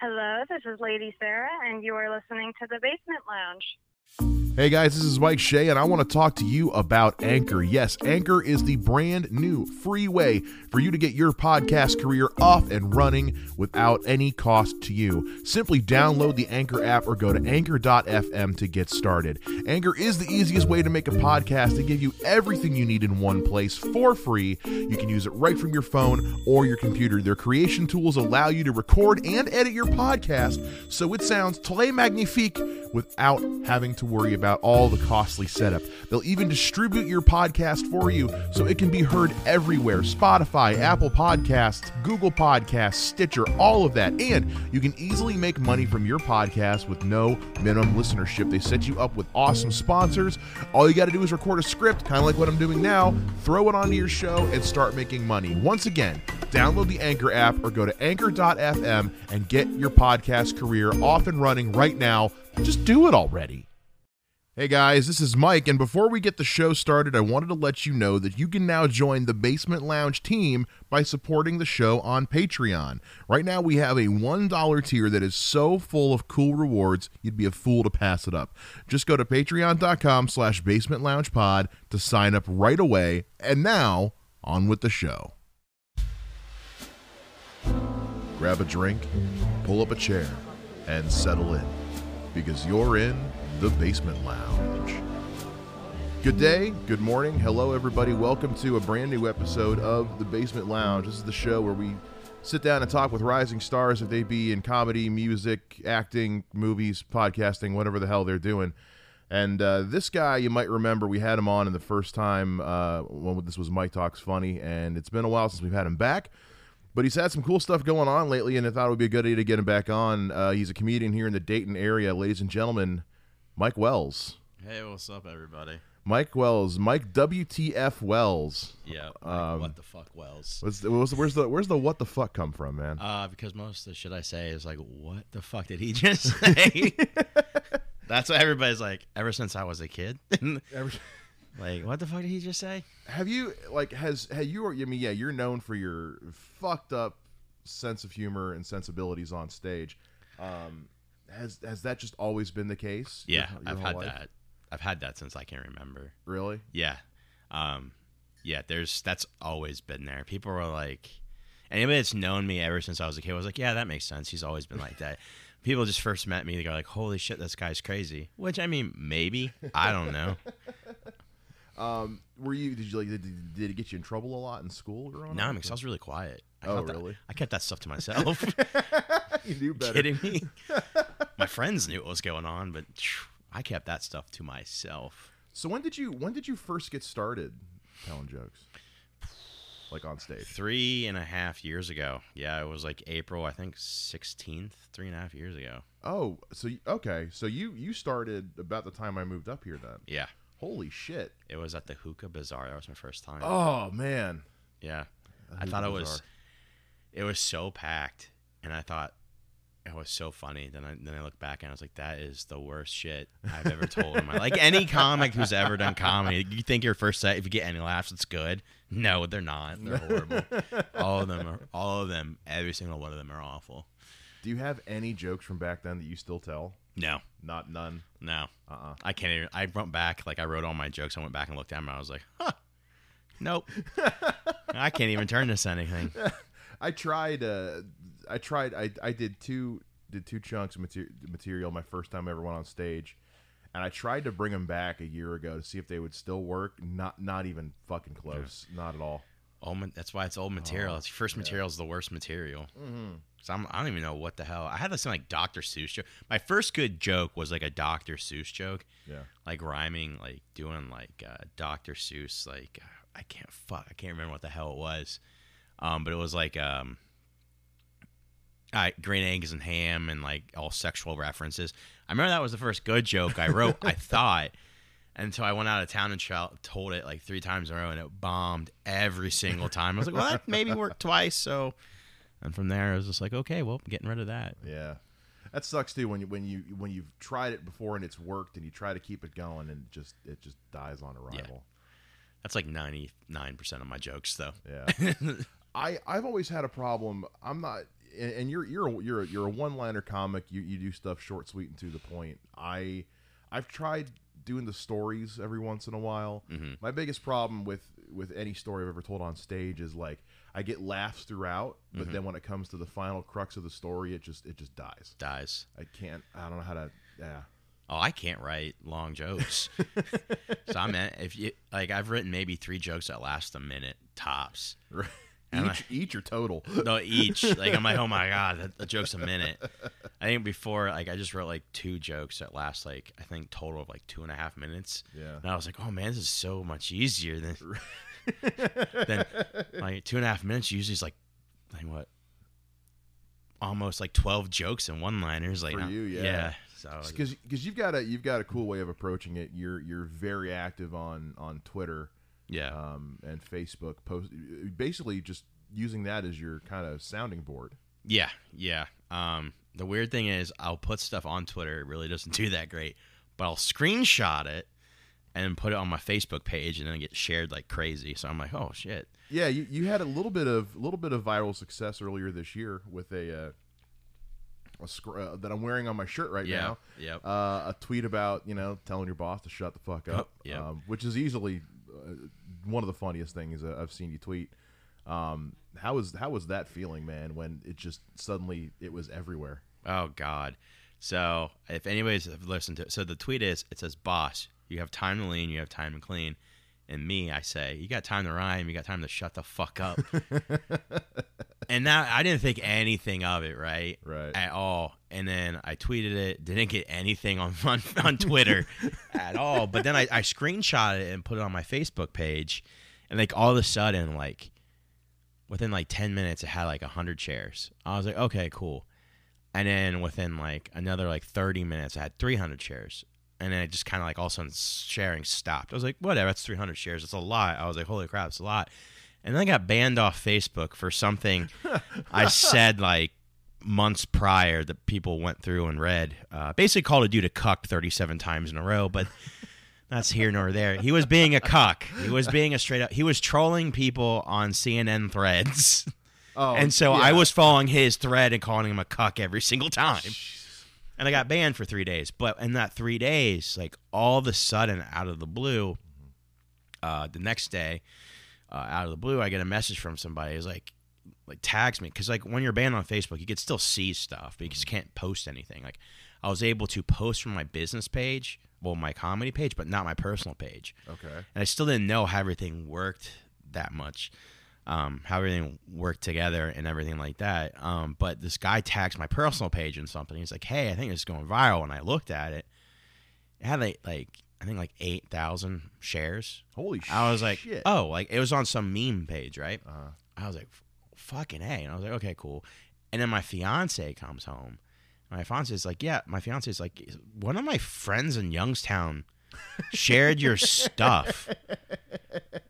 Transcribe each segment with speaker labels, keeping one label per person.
Speaker 1: Hello, this is Lady Sarah, and you are listening to the Basement Lounge.
Speaker 2: Hey guys, this is Mike Shea, and I want to talk to you about Anchor. Yes, Anchor is the brand new free way for you to get your podcast career off and running without any cost to you. Simply download the Anchor app or go to anchor.fm to get started. Anchor is the easiest way to make a podcast to give you everything you need in one place for free. You can use it right from your phone or your computer. Their creation tools allow you to record and edit your podcast so it sounds très magnifique without having to worry about all the costly setup. They'll even distribute your podcast for you so it can be heard everywhere Spotify, Apple Podcasts, Google Podcasts, Stitcher, all of that. And you can easily make money from your podcast with no minimum listenership. They set you up with awesome sponsors. All you got to do is record a script, kind of like what I'm doing now, throw it onto your show, and start making money. Once again, download the Anchor app or go to anchor.fm and get your podcast career off and running right now. Just do it already. Hey guys, this is Mike, and before we get the show started, I wanted to let you know that you can now join the Basement Lounge team by supporting the show on Patreon. Right now, we have a $1 tier that is so full of cool rewards, you'd be a fool to pass it up. Just go to patreon.com slash basement lounge pod to sign up right away. And now, on with the show. Grab a drink, pull up a chair, and settle in, because you're in the Basement Lounge. Good day, good morning, hello everybody. Welcome to a brand new episode of the Basement Lounge. This is the show where we sit down and talk with rising stars, if they be in comedy, music, acting, movies, podcasting, whatever the hell they're doing. And uh, this guy, you might remember, we had him on in the first time uh, when this was Mike Talks Funny, and it's been a while since we've had him back. But he's had some cool stuff going on lately, and I thought it would be a good idea to get him back on. Uh, he's a comedian here in the Dayton area, ladies and gentlemen. Mike Wells.
Speaker 3: Hey, what's up, everybody?
Speaker 2: Mike Wells. Mike WTF Wells.
Speaker 3: Yeah,
Speaker 2: Um,
Speaker 3: what the fuck, Wells?
Speaker 2: What's the, what's the- where's the where's the what the fuck come from, man?
Speaker 3: Uh, because most of the shit I say is like, what the fuck did he just say? That's what everybody's like. Ever since I was a kid, like, what the fuck did he just say?
Speaker 2: have you like has have you I mean yeah you're known for your fucked up sense of humor and sensibilities on stage. Um, has has that just always been the case?
Speaker 3: Yeah,
Speaker 2: your
Speaker 3: I've had
Speaker 2: life?
Speaker 3: that. I've had that since I can remember.
Speaker 2: Really?
Speaker 3: Yeah, um, yeah. There's that's always been there. People were like, anybody that's known me ever since I was a kid was like, yeah, that makes sense. He's always been like that. People just first met me, they go like, holy shit, this guy's crazy. Which I mean, maybe I don't know.
Speaker 2: Um, were you did you like did, did it get you in trouble a lot in school growing
Speaker 3: No,
Speaker 2: up?
Speaker 3: because I was really quiet. I
Speaker 2: Oh,
Speaker 3: kept that-
Speaker 2: really?
Speaker 3: I kept that stuff to myself.
Speaker 2: you knew better.
Speaker 3: Kidding me? My friends knew what was going on, but I kept that stuff to myself.
Speaker 2: So when did you when did you first get started telling jokes? Like on stage.
Speaker 3: Three and a half years ago. Yeah, it was like April, I think, 16th, three and a half years ago.
Speaker 2: Oh, so you, okay, so you you started about the time I moved up here then.
Speaker 3: Yeah.
Speaker 2: Holy shit.
Speaker 3: It was at the Hookah Bazaar. That was my first time.
Speaker 2: Oh man.
Speaker 3: Yeah. I thought it was it was so packed and I thought it was so funny. Then I then I look back and I was like, that is the worst shit I've ever told in my like any comic who's ever done comedy. You think your first set, if you get any laughs, it's good. No, they're not. They're horrible. all of them are all of them, every single one of them are awful.
Speaker 2: Do you have any jokes from back then that you still tell?
Speaker 3: No.
Speaker 2: Not none.
Speaker 3: No.
Speaker 2: Uh-uh.
Speaker 3: I can't even I went back, like I wrote all my jokes, I went back and looked at them and I was like, huh. Nope. I can't even turn this anything.
Speaker 2: I tried uh I tried I I did two did two chunks of mater- material my first time I ever went on stage. And I tried to bring them back a year ago to see if they would still work. Not not even fucking close. Not at all.
Speaker 3: Old, that's why it's old material.
Speaker 2: Oh,
Speaker 3: it's first
Speaker 2: yeah.
Speaker 3: material is the worst material.
Speaker 2: Mm-hmm.
Speaker 3: So I'm, I don't even know what the hell. I had this like Dr. Seuss joke. My first good joke was like a Dr. Seuss joke,
Speaker 2: Yeah.
Speaker 3: like rhyming, like doing like uh, Dr. Seuss. Like I can't fuck. I can't remember what the hell it was. Um, but it was like um, I, green eggs and ham and like all sexual references. I remember that was the first good joke I wrote. I thought. Until I went out of town and told it like three times in a row, and it bombed every single time. I was like, "Well, that maybe worked twice." So, and from there, I was just like, "Okay, well, I'm getting rid of that."
Speaker 2: Yeah. That sucks too when you when you when you've tried it before and it's worked and you try to keep it going and it just it just dies on arrival.
Speaker 3: That's like ninety nine percent of my jokes, though.
Speaker 2: Yeah. I I've always had a problem. I'm not and and you're you're a, you're a, you're a one-liner comic. You you do stuff short, sweet, and to the point. I I've tried doing the stories every once in a while.
Speaker 3: Mm-hmm.
Speaker 2: My biggest problem with with any story I've ever told on stage is like I get laughs throughout, but
Speaker 3: Mm-hmm.
Speaker 2: then when it comes to the final crux of the story, it just it just dies.
Speaker 3: Dies.
Speaker 2: I can't. I don't know how to. Yeah.
Speaker 3: Oh, I can't write long jokes. so I'm at, if you like, I've written maybe three jokes that last a minute tops.
Speaker 2: Right.
Speaker 3: And
Speaker 2: Each, each or total.
Speaker 3: No, each. Like I'm like, oh my god, that, the joke's a minute. I think before, like, I just wrote like two jokes that last like I think total of like two and a half minutes.
Speaker 2: Yeah.
Speaker 3: And I was like, oh man, this is so much easier than than like two and a half minutes. Usually is like like what, almost like twelve jokes and one liners. Like
Speaker 2: For you, yeah.
Speaker 3: yeah. So
Speaker 2: because because you've got a you've got a cool way of approaching it. You're you're very active on on Twitter
Speaker 3: yeah,
Speaker 2: um, and Facebook. Post basically just using that as your kind of sounding board.
Speaker 3: Yeah, yeah. Um, the weird thing is, I'll put stuff on Twitter. It really doesn't do that great, but I'll screenshot it and put it on my Facebook page, and then it gets shared like crazy. So I'm like, oh shit.
Speaker 2: Yeah, you, you had a little bit of a little bit of viral success earlier this year with a, uh, a scr- uh, that I'm wearing on my shirt right
Speaker 3: Yeah,
Speaker 2: now.
Speaker 3: yep.
Speaker 2: Uh, a tweet about you know telling your boss to shut the fuck up.
Speaker 3: Yep.
Speaker 2: Um, which is easily one of the funniest things I've seen you tweet. Um, how was how was that feeling, man? When it just suddenly it was everywhere.
Speaker 3: Oh God. So if anybody's listened to it, so the tweet is, it says, "Boss, you have time to lean, you have time to clean." And me, I say, "You got time to rhyme, you got time to shut the fuck up." and now I didn't think anything of it, right?
Speaker 2: Right.
Speaker 3: At all. And then I tweeted it, didn't get anything on on, on Twitter at all. But then I, I screenshot it and put it on my Facebook page, and like all of a sudden, like within like ten minutes, it had like hundred shares. I was like, okay, cool. And then within like another like thirty minutes, I had three hundred shares. And then it just kind of like all of a sudden sharing stopped. I was like, whatever, that's 300 shares. It's a lot. I was like, holy crap, it's a lot. And then I got banned off Facebook for something I said like months prior that people went through and read. Uh, basically called a dude a cuck 37 times in a row, but that's here nor there. He was being a cuck. He was being a straight up. He was trolling people on CNN threads.
Speaker 2: Oh,
Speaker 3: and so I was following his thread and calling him a cuck every single time. And I got banned for three days. But in that three days, like all of a sudden, out of the blue, uh, the next day, uh, out of the blue, I get a message from somebody. It's like, like tags me because like when you're banned on Facebook, you can still see stuff, but you just can't post anything. Like I was able to post from my business page, well, my comedy page, but not my personal page
Speaker 2: Okay.
Speaker 3: and I still didn't know how everything worked that much, um, how everything worked together and everything like that. Um, but this guy tags my personal page and something. He's like, "Hey, I think it's going viral." And I looked at it. It had like, like I think like eight thousand shares.
Speaker 2: Holy.
Speaker 3: I was like,
Speaker 2: shit.
Speaker 3: "Oh, like it was on some meme page, right?"
Speaker 2: Uh-huh.
Speaker 3: I was like, "Fucking a!" And I was like, "Okay, cool." And then my fiance comes home. My fiance is like, "Yeah." My fiance is like, "One of my friends in Youngstown shared your stuff."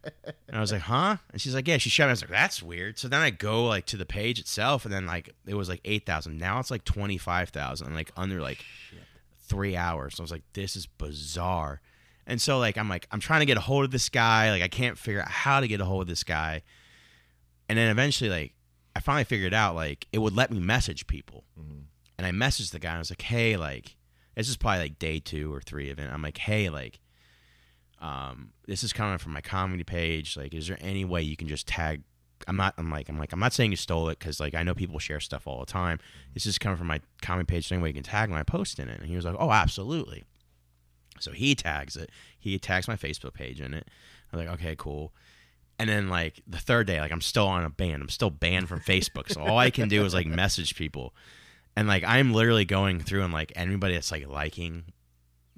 Speaker 3: And I was like, huh? And she's like, yeah, she shared. it. I was like, that's weird. So then I go like to the page itself, and then like it was like eight thousand. Now it's like twenty five thousand, like under like three hours. So I was like, this is bizarre. And so like I'm like I'm trying to get a hold of this guy. Like I can't figure out how to get a hold of this guy. And then eventually, like I finally figured out like it would let me message people.
Speaker 2: Mhm.
Speaker 3: And I messaged the guy. And I was like, hey, like this is probably like day two or three of it. I'm like, hey, like um, this is coming from my comedy page. Like, is there any way you can just tag? I'm not. I'm like. I'm like. I'm not saying you stole it because like I know people share stuff all the time. This is coming from my comedy page. So any way you can tag my post in it? And he was like, oh, absolutely. So he tags it. He tags my Facebook page in it. I'm like, okay, cool. And then like the third day, like I'm still on a ban. I'm still banned from Facebook. So all I can do is like message people. And like I'm literally going through and like anybody that's like liking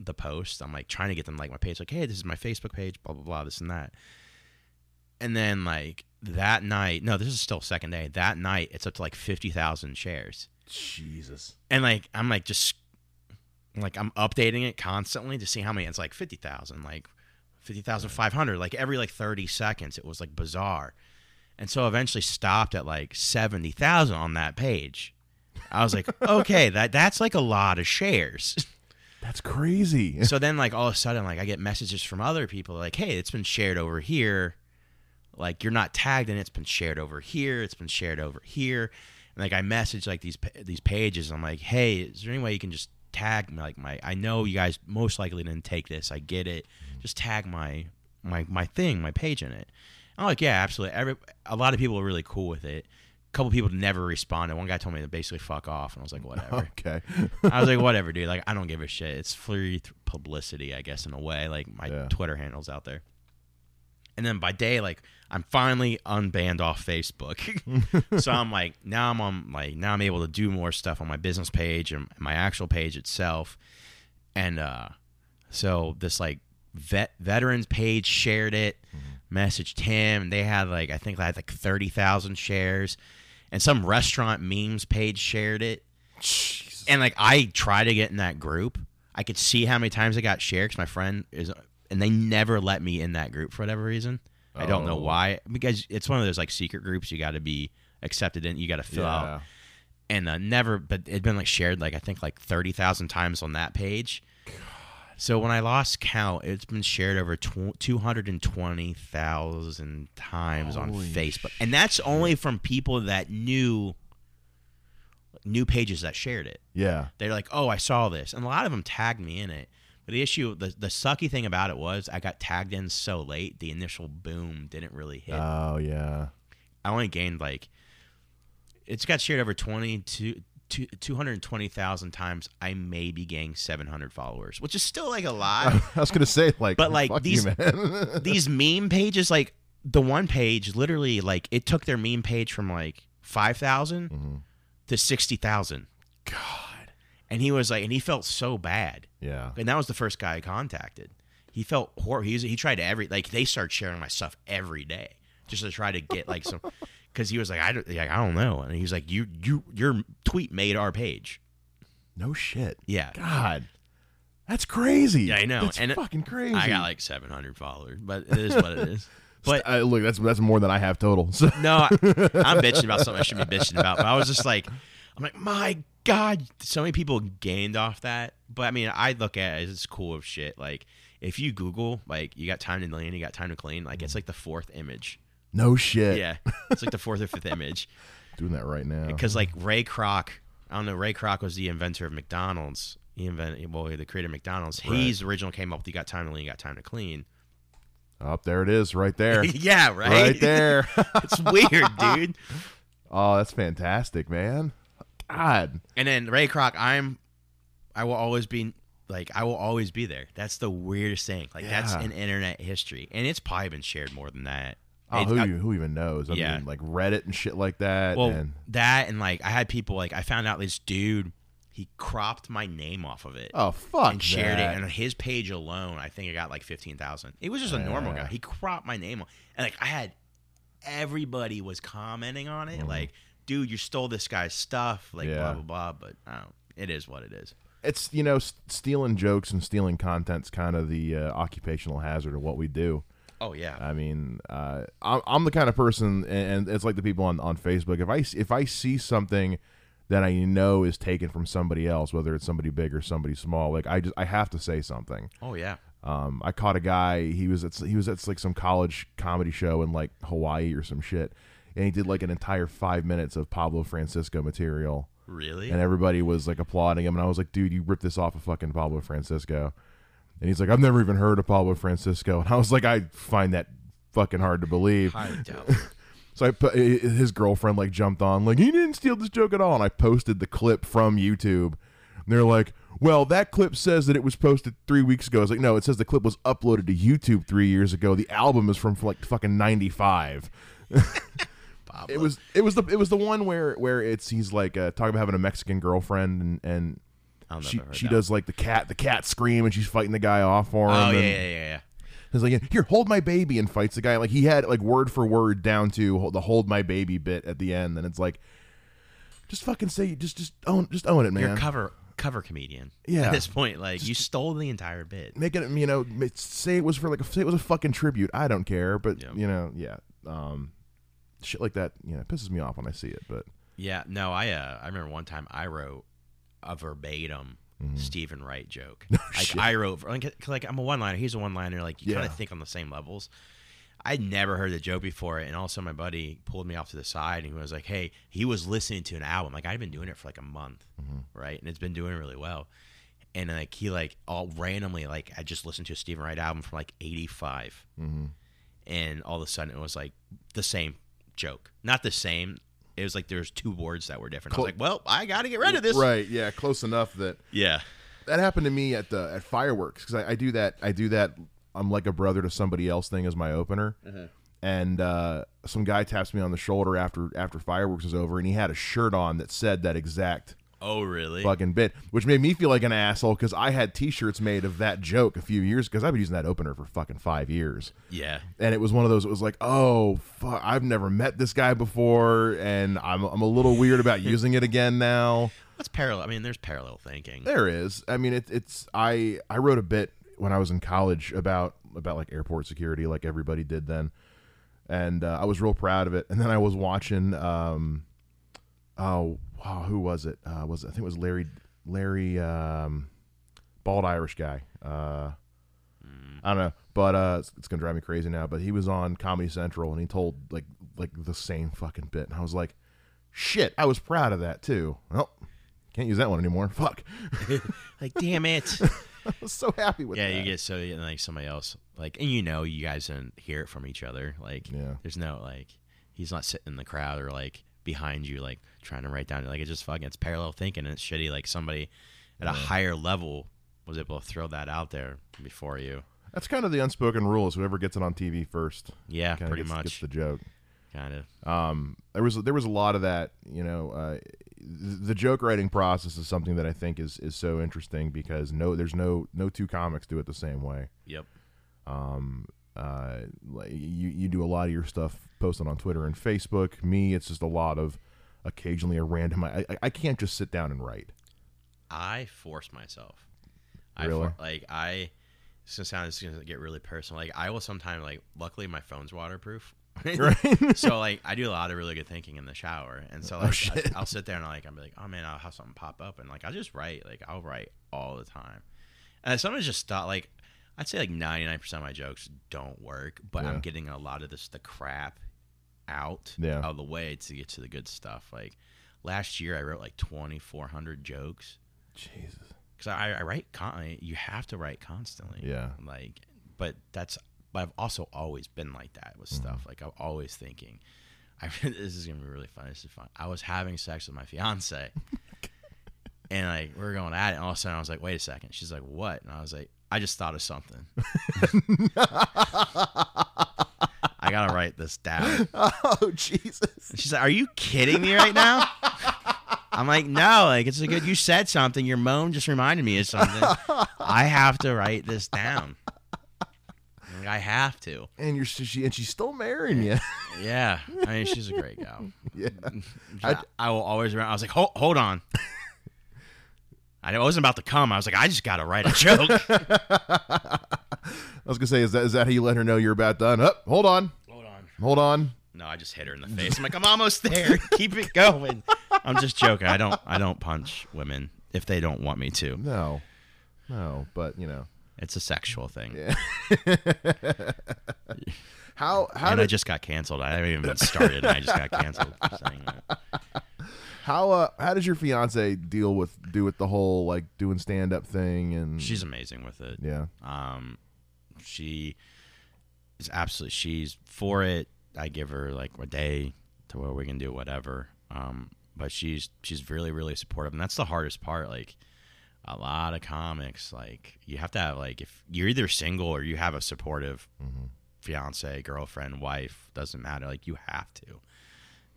Speaker 3: the post, I'm like trying to get them like my page, like, hey, this is my Facebook page, blah blah blah, this and that. And then like that night, no, this is still second day. That night, it's up to like fifty thousand shares,
Speaker 2: Jesus.
Speaker 3: and like I'm like just like I'm updating it constantly to see how many. It's like fifty thousand, like fifty thousand five hundred, like every like thirty seconds. It was like bizarre, and so eventually stopped at like seventy thousand on that page. I was like, okay, that that's like a lot of shares.
Speaker 2: That's crazy.
Speaker 3: so then like all of a sudden like i get messages from other people like hey it's been shared over here like you're not tagged and it's been shared over here it's been shared over here and like I message like these these pages. I'm like, hey, is there any way you can just tag me? Like my, I know you guys most likely didn't take this. I get it. Mm-hmm. Just tag my my my thing, my page in it. I'm like, yeah, absolutely. Every a lot of people are really cool with it. Couple people never responded. One guy told me to basically fuck off, and I was like, whatever.
Speaker 2: Okay.
Speaker 3: I was like, whatever, dude. Like, I don't give a shit. It's free th- publicity, I guess, in a way. Like, my
Speaker 2: Yeah.
Speaker 3: Twitter handle's out there. And then by day, like, I'm finally unbanned off Facebook. so I'm like, now I'm on, like, now I'm able to do more stuff on my business page and my actual page itself. And, uh, so this, like, vet veterans page shared it, messaged him. And they had, like, I think they had, like, 30,000 shares. And some restaurant memes page shared it.
Speaker 2: Jesus.
Speaker 3: And like I try to get in that group, I could see how many times it got shared because my friend is, and they never let me in that group for whatever reason. I don't know
Speaker 2: Oh.
Speaker 3: why because it's one of those like secret groups you got to be accepted in. You got to fill out, and uh, never. But it'd been like shared like I think like thirty thousand times on that page. So when I lost count, it's been shared over tw- two hundred and twenty thousand times on
Speaker 2: Holy
Speaker 3: Facebook, and that's only from people that knew new pages that shared it
Speaker 2: Yeah.
Speaker 3: they're like, "Oh, I saw this," and a lot of them tagged me in it. But the issue, the the sucky thing about it was, I got tagged in so late. The initial boom didn't really hit.
Speaker 2: Oh yeah.
Speaker 3: I only gained like, it's got shared over 20 to. 220,000 times I may be gained 700 followers, which is still like a lot.
Speaker 2: I was gonna say like,
Speaker 3: But, like, these-
Speaker 2: you.
Speaker 3: These meme pages, like the one page, literally, like it took their meme page from like 5,000
Speaker 2: Mhm.
Speaker 3: to 60,000.
Speaker 2: God.
Speaker 3: And he was like, and he felt so bad.
Speaker 2: Yeah.
Speaker 3: and that was the first guy I contacted. He felt horrible. He, was, he tried to every like they start sharing my stuff every day just to try to get like some because he was like I don't like I don't know and he was like you you your tweet made our page.
Speaker 2: No shit.
Speaker 3: Yeah,
Speaker 2: God. That's crazy.
Speaker 3: Yeah, I know.
Speaker 2: That's
Speaker 3: And
Speaker 2: fucking crazy.
Speaker 3: I got like 700 followers, but it is what it is. But
Speaker 2: uh, look, that's that's more than I have total. So
Speaker 3: no, I, I'm bitching about something I shouldn't be bitching about. But I was just like, I'm like, my God, so many people gained off that. But I mean, I look at it as it's cool of shit. Like, if you Google, like, you got time to clean, you got time to clean, like, it's like the fourth image.
Speaker 2: No shit.
Speaker 3: Yeah, it's like the fourth or fifth image.
Speaker 2: Doing that right now.
Speaker 3: Because like Ray Kroc, I don't know, Ray Kroc was the inventor of McDonald's. He invented, well, the creator of McDonald's.
Speaker 2: Right.
Speaker 3: He's the original came up with you got time to clean, you got time to clean.
Speaker 2: Up there it is, right there.
Speaker 3: yeah, right.
Speaker 2: right there.
Speaker 3: it's weird, dude.
Speaker 2: oh, that's fantastic, man. God.
Speaker 3: And then Ray Kroc, I'm, I will always be like, I will always be there. That's the weirdest thing. Like that's in internet history, and it's probably been shared more than that.
Speaker 2: Oh, who,
Speaker 3: I-
Speaker 2: who even knows? I
Speaker 3: Yeah.
Speaker 2: mean, like Reddit and shit like that.
Speaker 3: well,
Speaker 2: and
Speaker 3: that and like I had people like I found out this dude, he cropped my name off of it.
Speaker 2: oh fuck,
Speaker 3: and shared
Speaker 2: that.
Speaker 3: it. And on his page alone, I think it got like fifteen thousand. It was just a normal guy. He cropped my name, and like I had everybody was commenting on it,
Speaker 2: Mhm.
Speaker 3: like, "Dude, you stole this guy's stuff," like blah
Speaker 2: Yeah.
Speaker 3: blah blah. But I don't, it is what it is.
Speaker 2: it's you know stealing jokes and stealing content's kind of the uh, occupational hazard of what we do.
Speaker 3: Oh yeah,
Speaker 2: I mean, uh, I'm, I'm the kind of person, and it's like the people on, on Facebook. If I if I see something that I know is taken from somebody else, whether it's somebody big or somebody small, like I just I have to say something.
Speaker 3: oh yeah.
Speaker 2: Um, I caught a guy. He was at he was at like some college comedy show in like Hawaii or some shit, and he did like an entire five minutes of Pablo Francisco material,
Speaker 3: Really?
Speaker 2: and everybody was like applauding him. And I was like, dude, you ripped this off of fucking Pablo Francisco. And he's like, I've never even heard of Pablo Francisco. And I was like, I find that fucking hard to believe.
Speaker 3: Doubt.
Speaker 2: So I put his girlfriend like jumped on like he didn't steal this joke at all, and I posted the clip from YouTube. And they're like, "Well, that clip says that it was posted three weeks ago." I was like, "No, it says the clip was uploaded to YouTube three years ago. The album is from like fucking '95."
Speaker 3: Pablo.
Speaker 2: It was it was the it was the one where where it's he's like uh, talking about having a Mexican girlfriend and and She
Speaker 3: heard
Speaker 2: she
Speaker 3: that.
Speaker 2: does like the cat the cat scream and she's fighting the guy off for him.
Speaker 3: Oh yeah, yeah, yeah.
Speaker 2: He's like, here, hold my baby, and fights the guy. Like he had like word for word down to the hold my baby bit at the end, and it's like, just fucking say, just just own, just own it,
Speaker 3: You're
Speaker 2: man.
Speaker 3: a cover cover comedian.
Speaker 2: Yeah.
Speaker 3: At this point, like you stole the entire bit.
Speaker 2: Make it, you know, say it was for like, a, say it was a fucking tribute. I don't care, but
Speaker 3: Yeah.
Speaker 2: you know, yeah, um, shit like that, you know, pisses me off when I see it. But
Speaker 3: Yeah. No, I uh, I remember one time I wrote a verbatim Steven Wright joke. like
Speaker 2: Mm-hmm. shit.
Speaker 3: I wrote like, like I'm a one liner. He's a one liner. Like you kind of think on the same levels. I'd never heard the joke before, and also my buddy pulled me off to the side and he was like, "Hey, he was listening to an album. Like I'd been doing it for like a month, right? And it's been doing really well." And like he like all randomly like I just listened to a Steven Wright album from like '85,
Speaker 2: Mm-hmm.
Speaker 3: and all of a sudden it was like the same joke, not the same. It was like there was two words that were different. I was like, "Well, I got to get rid of this."
Speaker 2: Right. Yeah. Close enough that
Speaker 3: Yeah.
Speaker 2: that happened to me at the at fireworks because I, I do that. I do that. I'm like a brother to somebody else thing as my opener. And uh, some guy taps me on the shoulder after after fireworks is over, and he had a shirt on that said that exact
Speaker 3: Oh, really?
Speaker 2: fucking bit, which made me feel like an asshole because I had T-shirts made of that joke a few years because I've been using that opener for fucking five years,
Speaker 3: Yeah.
Speaker 2: and it was one of those. It was like, oh fuck, I've never met this guy before, and I'm I'm a little weird about using it again now.
Speaker 3: That's parallel. I mean, there's parallel thinking.
Speaker 2: There is. I mean, it, it's I I wrote a bit when I was in college about about like airport security, like everybody did then, and uh, I was real proud of it. And then I was watching, um, oh wow, who was it? Uh, was I think it was Larry Larry um, bald Irish guy. Uh, I don't know, but uh, it's, it's gonna drive me crazy now. But he was on Comedy Central and he told like like the same fucking bit, and I was like, shit, I was proud of that too. Well, can't use that one anymore. Fuck.
Speaker 3: Like, damn it.
Speaker 2: I was so happy with that.
Speaker 3: yeah,
Speaker 2: that.
Speaker 3: you get so like somebody else like, and you know, you guys don't hear it from each other. Like,
Speaker 2: Yeah.
Speaker 3: there's no like, he's not sitting in the crowd or like behind you, like trying to write down. Like, it's just fucking, it's parallel thinking, and it's shitty. Like somebody at a higher level was able to throw that out there before you.
Speaker 2: That's kind of the unspoken rule: is whoever gets it on TV first,
Speaker 3: Yeah, pretty
Speaker 2: gets,
Speaker 3: much.
Speaker 2: gets the joke.
Speaker 3: kind of.
Speaker 2: Um, there was there was a lot of that. You know, uh, the joke writing process is something that I think is is so interesting because no, there's no no two comics do it the same way.
Speaker 3: Yep.
Speaker 2: Um, uh, like you you do a lot of your stuff posted on Twitter and Facebook. Me, it's just a lot of occasionally a random. I I, I can't just sit down and write.
Speaker 3: I force myself. I
Speaker 2: Really?
Speaker 3: for, like I. It's gonna sound. It's gonna get really personal. Like I will sometimes like. Luckily, my phone's waterproof.
Speaker 2: Right?
Speaker 3: so like I do a lot of really good thinking in the shower, and so oh, like
Speaker 2: Oh.
Speaker 3: I, will sit there and like I'm be like, oh man, I'll have something pop up, and like I'll just write. Like I'll write all the time, and sometimes just thought like I'd say like 99 percent of my jokes don't work, but
Speaker 2: Yeah.
Speaker 3: I'm getting a lot of this the crap out
Speaker 2: Yeah.
Speaker 3: of the way to get to the good stuff. Like last year, I wrote like 2,400 jokes
Speaker 2: Jesus.
Speaker 3: because I, I write con- you have to write constantly
Speaker 2: Yeah.
Speaker 3: like but that's but i've also always been like that with
Speaker 2: Mm-hmm.
Speaker 3: stuff like i'm always thinking i this is gonna be really fun this is fun i was having sex with my fiance and like we are going at it and all of a sudden i was like wait a second she's like what and i was like i just thought of something i gotta write this down
Speaker 2: Oh Jesus.
Speaker 3: and she's like, "Are you kidding me right now?" I'm like, "No, like it's a good. You said something. Your moan just reminded me of something. I have to write this down. Like, I have to.
Speaker 2: And you're she and she's still marrying you.
Speaker 3: Yeah. I mean, she's a great gal.
Speaker 2: yeah.
Speaker 3: I, I will always. remember I was like, hold, hold on. I wasn't about to come. I was like, I just got to write a joke.
Speaker 2: I was gonna say, is that is that how you let her know you're about done? Up, hold
Speaker 3: hold on.
Speaker 2: Hold on.
Speaker 3: No, I just hit her in the face. I'm like, I'm almost there. Keep it going. I'm just joking. I don't. I don't punch women if they don't want me to.
Speaker 2: No, no, but you know
Speaker 3: It's a sexual thing.
Speaker 2: how how
Speaker 3: and I just got canceled. I haven't even been started. and I just got canceled for saying that.
Speaker 2: how uh how does your fiance deal with do with the whole like doing stand up thing and
Speaker 3: She's amazing with it.
Speaker 2: yeah
Speaker 3: Um, she is absolutely. She's for it. I give her like a day to where we can do whatever. Um, but she's she's really really supportive, and that's the hardest part. Like a lot of comics, like you have to have like if you're either single or you have a supportive fiance, girlfriend, wife, doesn't matter. Like you have to,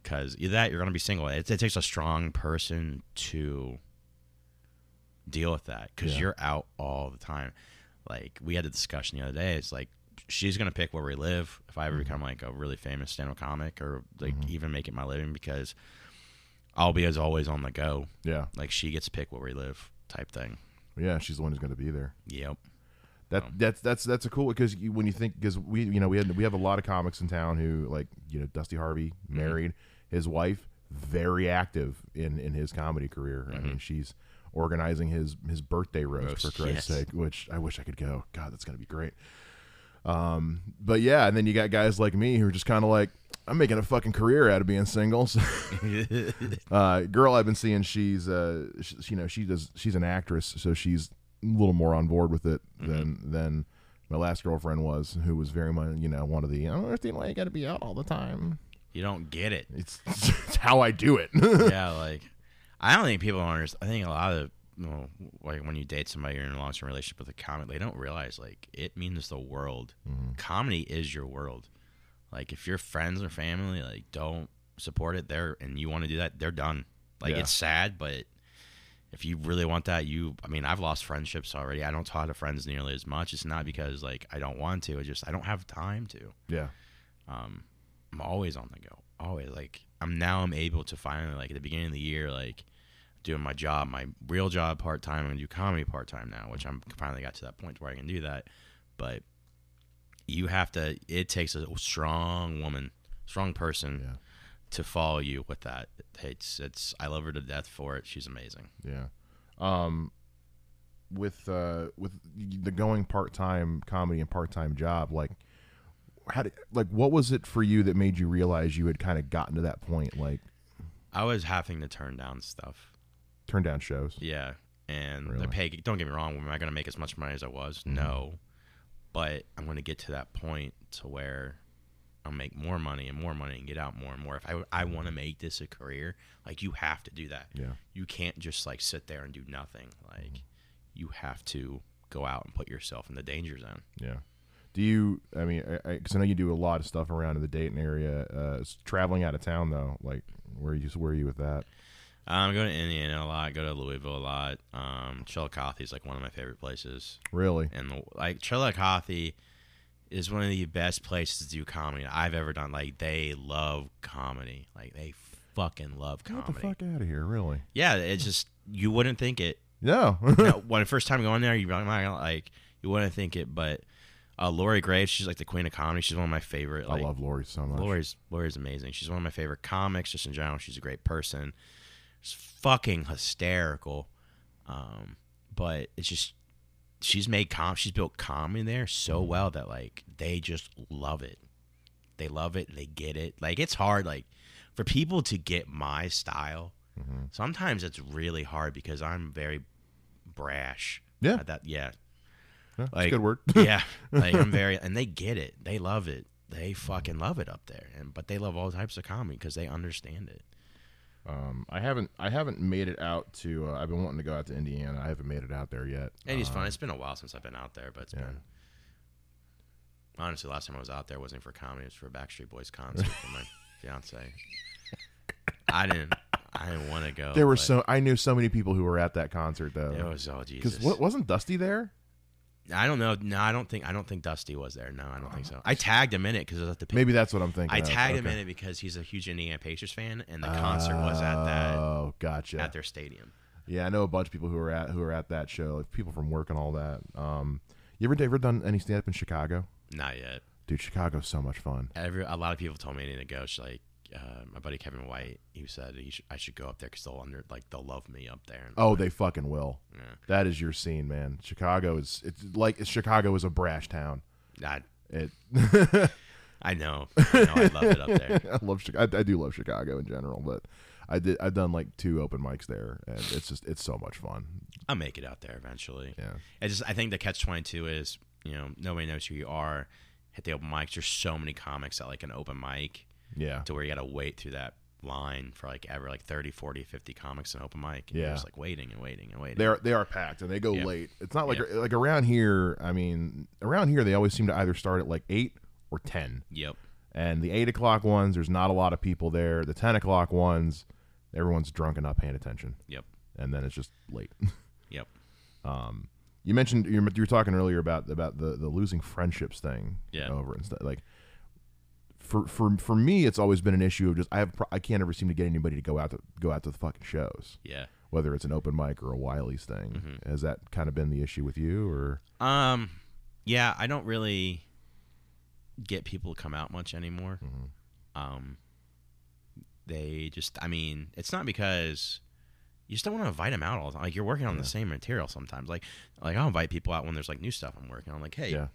Speaker 3: because either that you're gonna be single. It, it takes a strong person to deal with that because
Speaker 2: Yeah.
Speaker 3: you're out all the time. Like we had a discussion the other day. It's like she's gonna pick where we live if I ever become mm-hmm. like a really famous stand-up comic or like mm-hmm. even make it my living because I'll be as always on the go.
Speaker 2: yeah
Speaker 3: Like she gets to pick where we live type thing.
Speaker 2: yeah she's the one who's gonna be there.
Speaker 3: Yep.
Speaker 2: That that's that's that's a cool because you, when you think because we you know we had we have a lot of comics in town who like you know Dusty Harvey mm-hmm. married his wife very active in in his comedy career. I mean she's organizing his his birthday roast,
Speaker 3: Roast,
Speaker 2: for Christ's
Speaker 3: yes.
Speaker 2: sake, which I wish I could go. God, that's gonna be great. Um, but yeah, and then you got guys like me who are just kind of like, I'm making a fucking career out of being single. So, uh, girl I've been seeing, she's uh, she, you know, she does, she's an actress, so she's a little more on board with it than than my last girlfriend was, who was very much, you know, one of the I don't understand why you got to be out all the time.
Speaker 3: you don't get it.
Speaker 2: It's, it's how I do it.
Speaker 3: yeah, like I don't think people understand. I think a lot of well, like when you date somebody, you're in a long term relationship with a comic. They don't realize like it means the world. Comedy is your world. Like if your friends or family like don't support it, they're and you want to do that, they're done. Like
Speaker 2: Yeah.
Speaker 3: it's sad, but if you really want that, you. I mean, I've lost friendships already. I don't talk to friends nearly as much. It's not because like I don't want to. It's just I don't have time to
Speaker 2: yeah,
Speaker 3: um, I'm always on the go. Always like I'm now I'm able to finally like at the beginning of the year like doing my job, my real job part time. I'm gonna do comedy part time now, which I'm finally got to that point where I can do that. But you have to. It takes a strong woman, strong person
Speaker 2: Yeah.
Speaker 3: to follow you with that. It's it's. I love her to death for it. She's amazing.
Speaker 2: yeah. Um, with uh, with the going part time comedy and part time job, like how did like what was it for you that made you realize you had kind of gotten to that point, like
Speaker 3: I was having to turn down stuff.
Speaker 2: Turn down shows?
Speaker 3: Yeah, and
Speaker 2: Really?
Speaker 3: the pay. Don't get me wrong. Am I going to make as much money as I was? Mm-hmm. No, but I'm going to get to that point to where I'll make more money and more money and get out more and more. If I I want to mm-hmm. make this a career, like you have to do that.
Speaker 2: Yeah.
Speaker 3: You can't just like sit there and do nothing. Like mm-hmm. you have to go out and put yourself in the danger zone.
Speaker 2: Yeah. Do you? I mean, because I, 'cause I know you do a lot of stuff around in the Dayton area. Uh, traveling out of town though, like where are you? Where are you with that?
Speaker 3: Um, go to Indiana a lot. Go to Louisville a lot. Um, Chillicothe is like one of my favorite places.
Speaker 2: Really?
Speaker 3: and the, like Chillicothe is one of the best places to do comedy I've ever done. Like they love comedy, like they fucking love comedy.
Speaker 2: Get the fuck out of here! Really?
Speaker 3: Yeah, it's just you wouldn't think it.
Speaker 2: No.
Speaker 3: You know, when the first time going there, you like, like you wouldn't think it, but uh, Lori Graves, she's like the queen of comedy. She's one of my favorite.
Speaker 2: I love Lori so much.
Speaker 3: Lori's Lori's amazing. She's one of my favorite comics, just in general. She's a great person. She's fucking hysterical. Um, but it's just she's made com she's built comedy there so well that like they just love it. They love it. They get it. Like it's hard. Like for people to get my style,
Speaker 2: Mm-hmm.
Speaker 3: sometimes it's really hard because I'm very brash.
Speaker 2: Yeah.
Speaker 3: at that yeah.
Speaker 2: Yeah,
Speaker 3: Like-
Speaker 2: good word.
Speaker 3: yeah, like I'm very, and they get it. They love it. They fucking love it up there, and but they love all types of comedy because they understand it.
Speaker 2: Um, I haven't. I haven't made it out to. Uh, I've been wanting to go out to Indiana. I haven't made it out there yet.
Speaker 3: And he's
Speaker 2: Uh,
Speaker 3: fun. It's been a while since I've been out there, but it's
Speaker 2: yeah.
Speaker 3: been honestly last time I was out there wasn't for comedy. It was for a Backstreet Boys concert for my fiance. I didn't. I didn't want to go.
Speaker 2: There were so. I knew so many people who were at that concert though.
Speaker 3: It was oh
Speaker 2: Because
Speaker 3: Jesus.
Speaker 2: what wasn't Dusty there?
Speaker 3: I don't know. No, I don't think. I don't think Dusty was there. No, I don't think so. I tagged him in it because it was at the.
Speaker 2: Maybe that's what I'm thinking.
Speaker 3: I
Speaker 2: of.
Speaker 3: tagged him
Speaker 2: Okay.
Speaker 3: in it because he's a huge Indiana Pacers fan, and the concert was at that
Speaker 2: Oh, gotcha.
Speaker 3: at their stadium.
Speaker 2: Yeah, I know a bunch of people who are at who are at that show. Like people from work and all that. Um, you ever ever done any stand up in Chicago?
Speaker 3: Not yet.
Speaker 2: Dude, Chicago's so much fun.
Speaker 3: Every a lot of people told me I need to go. She's like, uh, my buddy Kevin White, he said he should, I should go up there because they'll under like they'll love me up there. And,
Speaker 2: Oh, they fucking will.
Speaker 3: yeah.
Speaker 2: That is your scene, man. Chicago is it's like Chicago is a brash town.
Speaker 3: I,
Speaker 2: It.
Speaker 3: I know. I know. I love it up there.
Speaker 2: I love Chicago. I, I do love Chicago in general, but I did. I've done like two open mics there, and it's just it's so much fun.
Speaker 3: I'll make it out there eventually.
Speaker 2: Yeah.
Speaker 3: I just I think the catch twenty two is you know nobody knows who you are. Hit the open mics. There's so many comics at like an open mic
Speaker 2: Yeah.
Speaker 3: to where you got to wait through that line for like ever like 30 40 50 comics in open mic and
Speaker 2: Yeah.
Speaker 3: you're just like waiting and waiting and waiting
Speaker 2: They are they are packed and they go
Speaker 3: Yeah.
Speaker 2: late. It's not like
Speaker 3: Yeah.
Speaker 2: like around here. I mean, around here they always seem to either start at like eight or ten.
Speaker 3: yep
Speaker 2: And the eight o'clock ones, there's not a lot of people there. The ten o'clock ones, everyone's drunk and not paying attention,
Speaker 3: yep
Speaker 2: and then it's just late.
Speaker 3: yep
Speaker 2: Um, you mentioned you were talking earlier about about the the losing friendships thing.
Speaker 3: Yeah.
Speaker 2: Over and stuff like. For, for for me, it's always been an issue of just I have I can't ever seem to get anybody to go out to go out to the fucking shows,
Speaker 3: yeah
Speaker 2: whether it's an open mic or a Wiley's thing.
Speaker 3: Mm-hmm.
Speaker 2: Has that kind of been the issue with you, or
Speaker 3: Um, yeah, I don't really get people to come out much anymore. Um, they just, I mean, it's not because you just don't want to invite them out all the time. Like you're working on the same material sometimes. Like, like I'll invite people out when there's like new stuff I'm working on. Like, hey,
Speaker 2: yeah,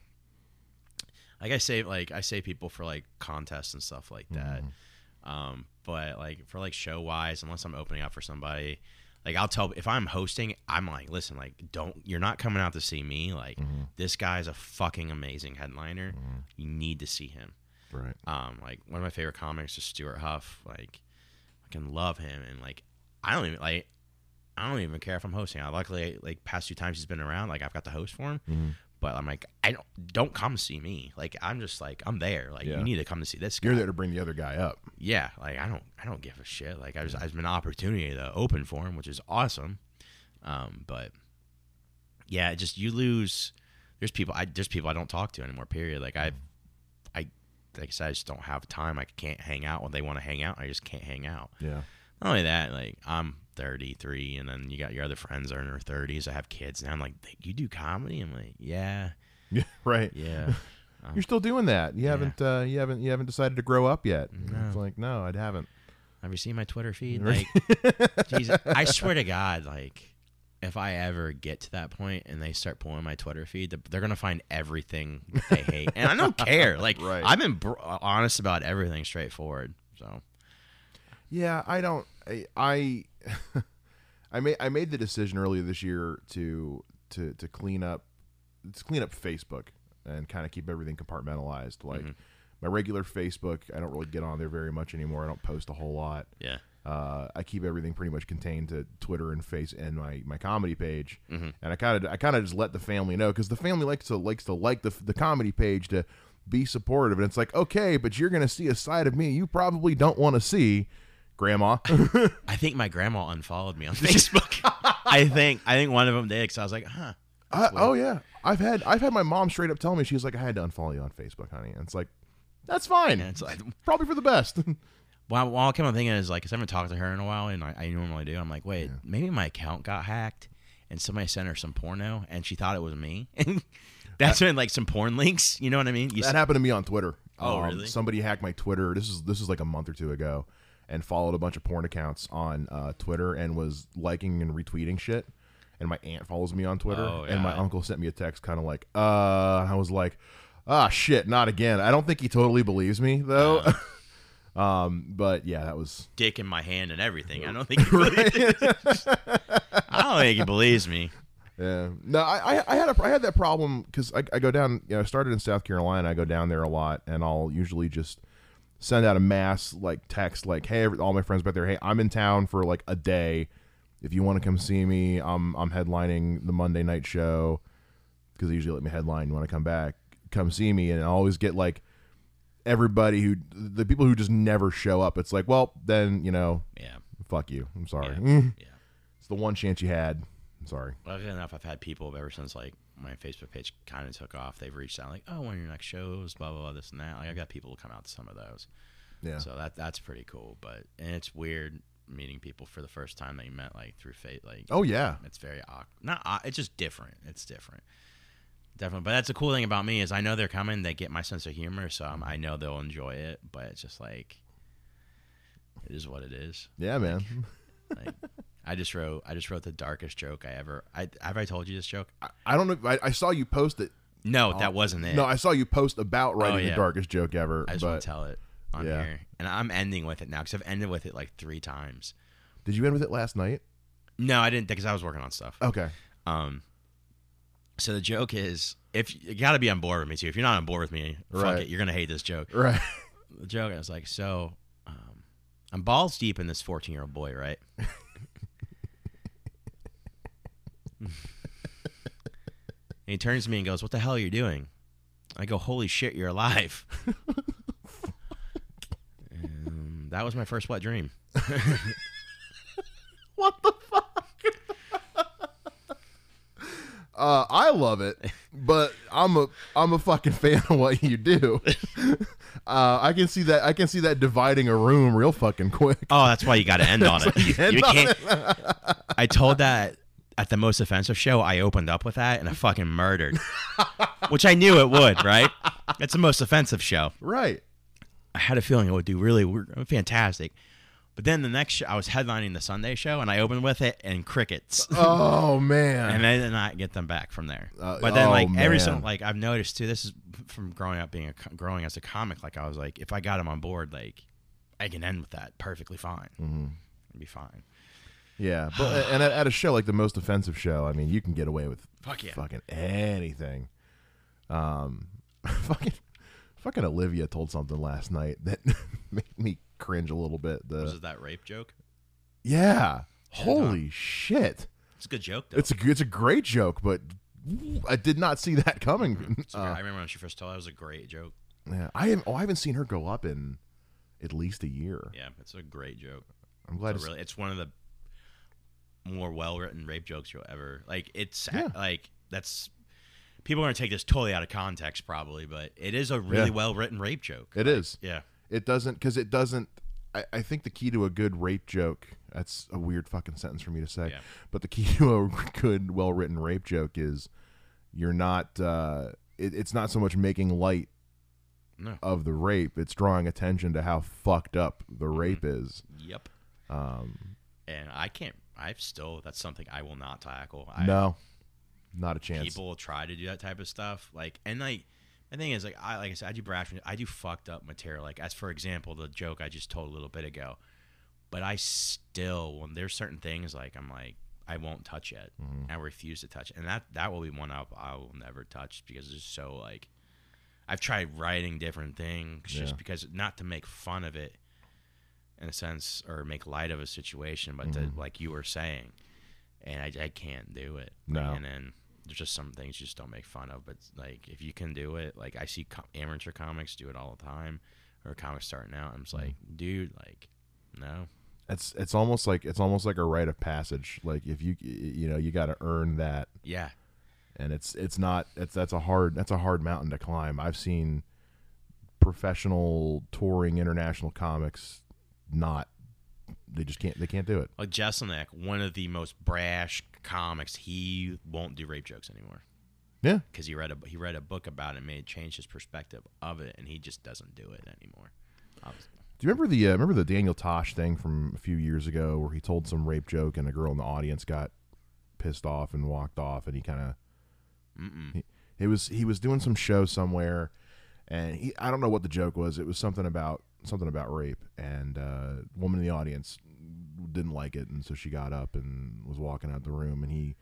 Speaker 3: like I say like I say people for like contests and stuff like that.
Speaker 2: Mm-hmm.
Speaker 3: Um, but like for like show wise, unless I'm opening up for somebody, like I'll tell if I'm hosting, I'm like, listen, like don't you're not coming out to see me. Like
Speaker 2: Mm-hmm.
Speaker 3: this guy's a fucking amazing headliner. You need to see him.
Speaker 2: Right.
Speaker 3: Um, like one of my favorite comics is Stuart Huff. Like I can love him and like I don't even like I don't even care if I'm hosting. I luckily like past two times he's been around, like I've got the host for him. But I'm like, I don't don't come see me. Like I'm just like I'm there. Like
Speaker 2: Yeah.
Speaker 3: you need to come to see this guy.
Speaker 2: You're there to bring the other guy up.
Speaker 3: Yeah, like I don't I don't give a shit. Like I just I've been an opportunity to open for him, which is awesome. Um, but yeah, it just you lose. There's people I there's people I don't talk to anymore. Period. Like I, I like I said, I just don't have time. I can't hang out when they want to hang out. I just can't hang out.
Speaker 2: Yeah.
Speaker 3: Not only that, like I'm 33, and then you got your other friends that are in their 30s. I have kids now. I'm like, you do comedy? I'm like, yeah,
Speaker 2: Yeah. Right.
Speaker 3: yeah.
Speaker 2: You're still doing that. You haven't. Uh, you haven't. You haven't decided to grow up yet.
Speaker 3: No.
Speaker 2: It's like no, I haven't.
Speaker 3: Have you seen my Twitter feed? Like, Jesus, I swear to God, like, if I ever get to that point and they start pulling my Twitter feed, they're gonna find everything they hate, and I don't care. Like,
Speaker 2: Right.
Speaker 3: I've been br- honest about everything, straightforward. So,
Speaker 2: Yeah, I don't. I I, I made I made the decision earlier this year to to to clean up to clean up Facebook and kind of keep everything compartmentalized. Like my regular Facebook, I don't really get on there very much anymore. I don't post a whole lot.
Speaker 3: yeah,
Speaker 2: Uh, I keep everything pretty much contained to Twitter and Face and my, my comedy page,
Speaker 3: Mm-hmm.
Speaker 2: and I kind of I kind of just let the family know because the family likes to likes to like the the comedy page to be supportive, and it's like okay, but you're gonna see a side of me you probably don't want to see, Grandma.
Speaker 3: I think my grandma unfollowed me on Facebook. I think I think one of them did because I was like, huh.
Speaker 2: I, oh yeah, I've had I've had my mom straight up tell me she was like I had to unfollow you on Facebook, honey, and it's like that's fine,
Speaker 3: And it's like,
Speaker 2: probably for the best.
Speaker 3: Well, well, I kept on thinking is like, cause I haven't talked to her in a while, and I, I normally do. I'm like, wait, maybe my account got hacked, and somebody sent her some porno, and she thought it was me. That's when like some porn links. You know what I mean? You
Speaker 2: That happened to me on Twitter. Um,
Speaker 3: Oh, really?
Speaker 2: Somebody hacked my Twitter. This is this is like a month or two ago, and followed a bunch of porn accounts on uh, Twitter and was liking and retweeting shit. And my aunt follows me on Twitter,
Speaker 3: Oh,
Speaker 2: and my uncle sent me a text, kind of like, "Uh," I was like, "Ah, shit, not again." I don't think he totally believes me though. um, but yeah, that was
Speaker 3: dick in my hand and everything. I don't think he believes. I don't think he believes me.
Speaker 2: Yeah. No, I, I, I had a, I had that problem because I, I go down. You know, I started in South Carolina. I go down there a lot, and I'll usually just send out a mass like text, like, "Hey, all my friends back there. Hey, I'm in town for like a day. If you want to come see me, I'm I'm headlining the Monday night show because they usually let me headline when I come back. Come see me, and I always get like everybody who the people who just never show up. It's like, well, then you know,
Speaker 3: Yeah,
Speaker 2: fuck you. I'm sorry.
Speaker 3: Yeah. yeah.
Speaker 2: it's the one chance you had. I'm sorry.
Speaker 3: Luckily enough, I've had people ever since like my Facebook page kind of took off. They've reached out like, "Oh, when are your next shows?" Blah blah blah, this and that. Like I got people to come out to some of those.
Speaker 2: Yeah.
Speaker 3: So that that's pretty cool. But and it's weird meeting people for the first time that you met like through fate. Like
Speaker 2: Oh yeah.
Speaker 3: it's very awkward. Not it's just different. It's different. Definitely. But that's the cool thing about me is I know they're coming. They get my sense of humor, so I'm, I know they'll enjoy it. But it's just like it is what it is.
Speaker 2: Yeah, man.
Speaker 3: Like I just wrote I just wrote the darkest joke I ever. I have I told you this joke?
Speaker 2: I, I don't know. I, I saw you post it.
Speaker 3: No, that wasn't it.
Speaker 2: No, I saw you post about writing
Speaker 3: Oh, yeah.
Speaker 2: the darkest joke ever.
Speaker 3: I just
Speaker 2: but
Speaker 3: want to tell it on
Speaker 2: Yeah.
Speaker 3: here, and I'm ending with it now because I've ended with it like three times.
Speaker 2: did you end with it last night?
Speaker 3: No, I didn't because I was working on stuff.
Speaker 2: Okay.
Speaker 3: Um, so the joke is, if you got to be on board with me too. If you're not on board with me, fuck
Speaker 2: Right.
Speaker 3: it, you're gonna hate this joke.
Speaker 2: Right.
Speaker 3: The joke is like, so um, I'm balls deep in this 14 year old boy, right? and he turns to me and goes, "What the hell are you doing?" I go, "Holy shit, you're alive." and that was my first wet dream.
Speaker 2: What the fuck? uh, I love it, but I'm a I'm a fucking fan of what you do. Uh, I can see that I can see that dividing a room real fucking quick.
Speaker 3: Oh, that's why you got to end on it.
Speaker 2: you
Speaker 3: You can't. I told that at the most offensive show. I opened up with that and I fucking murdered, which I knew it would. Right? It's the most offensive show.
Speaker 2: Right.
Speaker 3: I had a feeling it would do really fantastic, But then the next show, I was headlining the Sunday show, and I opened with it, and crickets.
Speaker 2: Oh man.
Speaker 3: and I did not get them back from there.
Speaker 2: Uh,
Speaker 3: but then,
Speaker 2: oh,
Speaker 3: like every
Speaker 2: man.
Speaker 3: so, like I've noticed too. This is from growing up being a growing as a comic. Like I was like, if I got them on board, like I can end with that perfectly fine.
Speaker 2: Mm-hmm.
Speaker 3: It'd be fine.
Speaker 2: Yeah, but and at, at a show like the most offensive show, I mean, you can get away with
Speaker 3: Fuck yeah.
Speaker 2: fucking anything. Um, fucking, fucking Olivia told something last night that made me cringe a little bit. The
Speaker 3: Was it that rape joke?
Speaker 2: yeah, holy shit,
Speaker 3: It's a good joke though.
Speaker 2: it's a it's a great joke, but I did not see that coming.
Speaker 3: A-
Speaker 2: Uh,
Speaker 3: I remember when she first told. It, it was a great joke.
Speaker 2: yeah, I have, oh, I haven't seen her go up in at least a year.
Speaker 3: Yeah, it's a great joke.
Speaker 2: I'm glad.
Speaker 3: It's,
Speaker 2: It's,
Speaker 3: really, it's one of the more well written rape jokes you'll ever like. It's
Speaker 2: Yeah.
Speaker 3: like that's people are gonna take this totally out of context probably, but it is a really
Speaker 2: Yeah.
Speaker 3: well written rape joke.
Speaker 2: it is.
Speaker 3: Yeah,
Speaker 2: It doesn't because it doesn't. I, I think the key to a good rape joke. That's a weird fucking sentence for me to say.
Speaker 3: Yeah.
Speaker 2: But the key to a good, well written rape joke is you're not. Uh, it, it's not so much making light
Speaker 3: no,
Speaker 2: of the rape. It's drawing attention to how fucked up the
Speaker 3: Mm-hmm.
Speaker 2: rape is.
Speaker 3: yep.
Speaker 2: Um,
Speaker 3: And I can't. I've still that's something I will not tackle. I,
Speaker 2: no, not a chance.
Speaker 3: people will try to do that type of stuff. Like, and like, the thing is, like, I like I said, I do brash. I do fucked up material. Like, as for example, the joke I just told a little bit ago. But I still, when there's certain things, like I'm like, I won't touch it.
Speaker 2: Mm-hmm.
Speaker 3: I refuse to touch it, and that that will be one up I will never touch because it's so like. I've tried writing different things just because not to make fun of it, in a sense, or make light of a situation, but to mm-hmm. like you were saying, and I, I can't do it.
Speaker 2: No.
Speaker 3: And then there's just some things you just don't make fun of. But like if you can do it, like I see amateur comics do it all the time, or comics starting out. I'm just mm-hmm. like, dude, like, no,
Speaker 2: It's it's almost like it's almost like a rite of passage. Like if you you know you got to earn that
Speaker 3: yeah,
Speaker 2: and it's it's not it's that's a hard that's a hard mountain to climb. I've seen professional touring international comics not they just can't they can't do it.
Speaker 3: like Jeselnik, one of the most brash comics, he won't do rape jokes anymore
Speaker 2: Yeah.
Speaker 3: because he read a he read a book about it, and made change his perspective of it, and he just doesn't do it anymore. Was-
Speaker 2: Do you remember the uh, remember the Daniel Tosh thing from a few years ago where he told some rape joke and a girl in the audience got pissed off and walked off and he kind of it was he was doing some show somewhere and he I don't know what the joke was. It was something about something about rape and uh woman in the audience didn't like it and so she got up and was walking out the room and he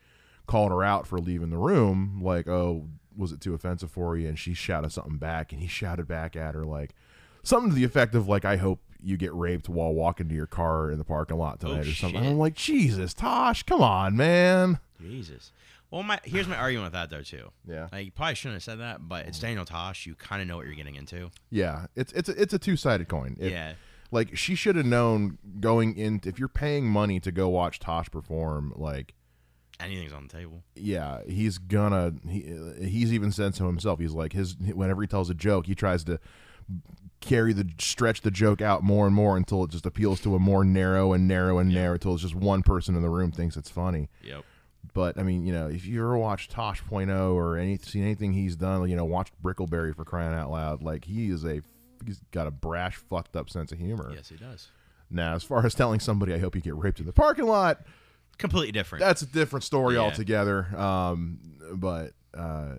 Speaker 2: called her out for leaving the room like, "Oh, was it too offensive for you?" and she shouted something back and he shouted back at her like something to the effect of like, "I hope you get raped while walking to your car in the parking lot tonight
Speaker 3: Oh,
Speaker 2: or something."
Speaker 3: shit.
Speaker 2: I'm like, "Jesus, Tosh, come on, man."
Speaker 3: Jesus. Well, my here's my argument with that though too.
Speaker 2: Yeah.
Speaker 3: Like, you probably shouldn't have said that, but it's mm. Daniel Tosh. You kind of know what you're getting into.
Speaker 2: Yeah, it's it's a, it's a two-sided coin. If-
Speaker 3: yeah.
Speaker 2: like she should have known going in if you're paying money to go watch Tosh perform like
Speaker 3: Anything's on the table.
Speaker 2: yeah he's gonna he, he's even said so himself he's like his whenever he tells a joke he tries to carry the stretch the joke out more and more until it just appeals to a more narrow and narrow and narrow until it's just one person in the room thinks it's funny
Speaker 3: Yep.
Speaker 2: But I mean, you know, if you ever watched Tosh Point oh or any seen anything he's done, you know, watched Brickleberry for crying out loud, like he is a he's got a brash, fucked up sense of humor.
Speaker 3: Yes, he does.
Speaker 2: Now, as far as telling somebody, I hope you get raped in the parking lot,
Speaker 3: Completely different.
Speaker 2: that's a different story
Speaker 3: Yeah.
Speaker 2: altogether. Um, but uh,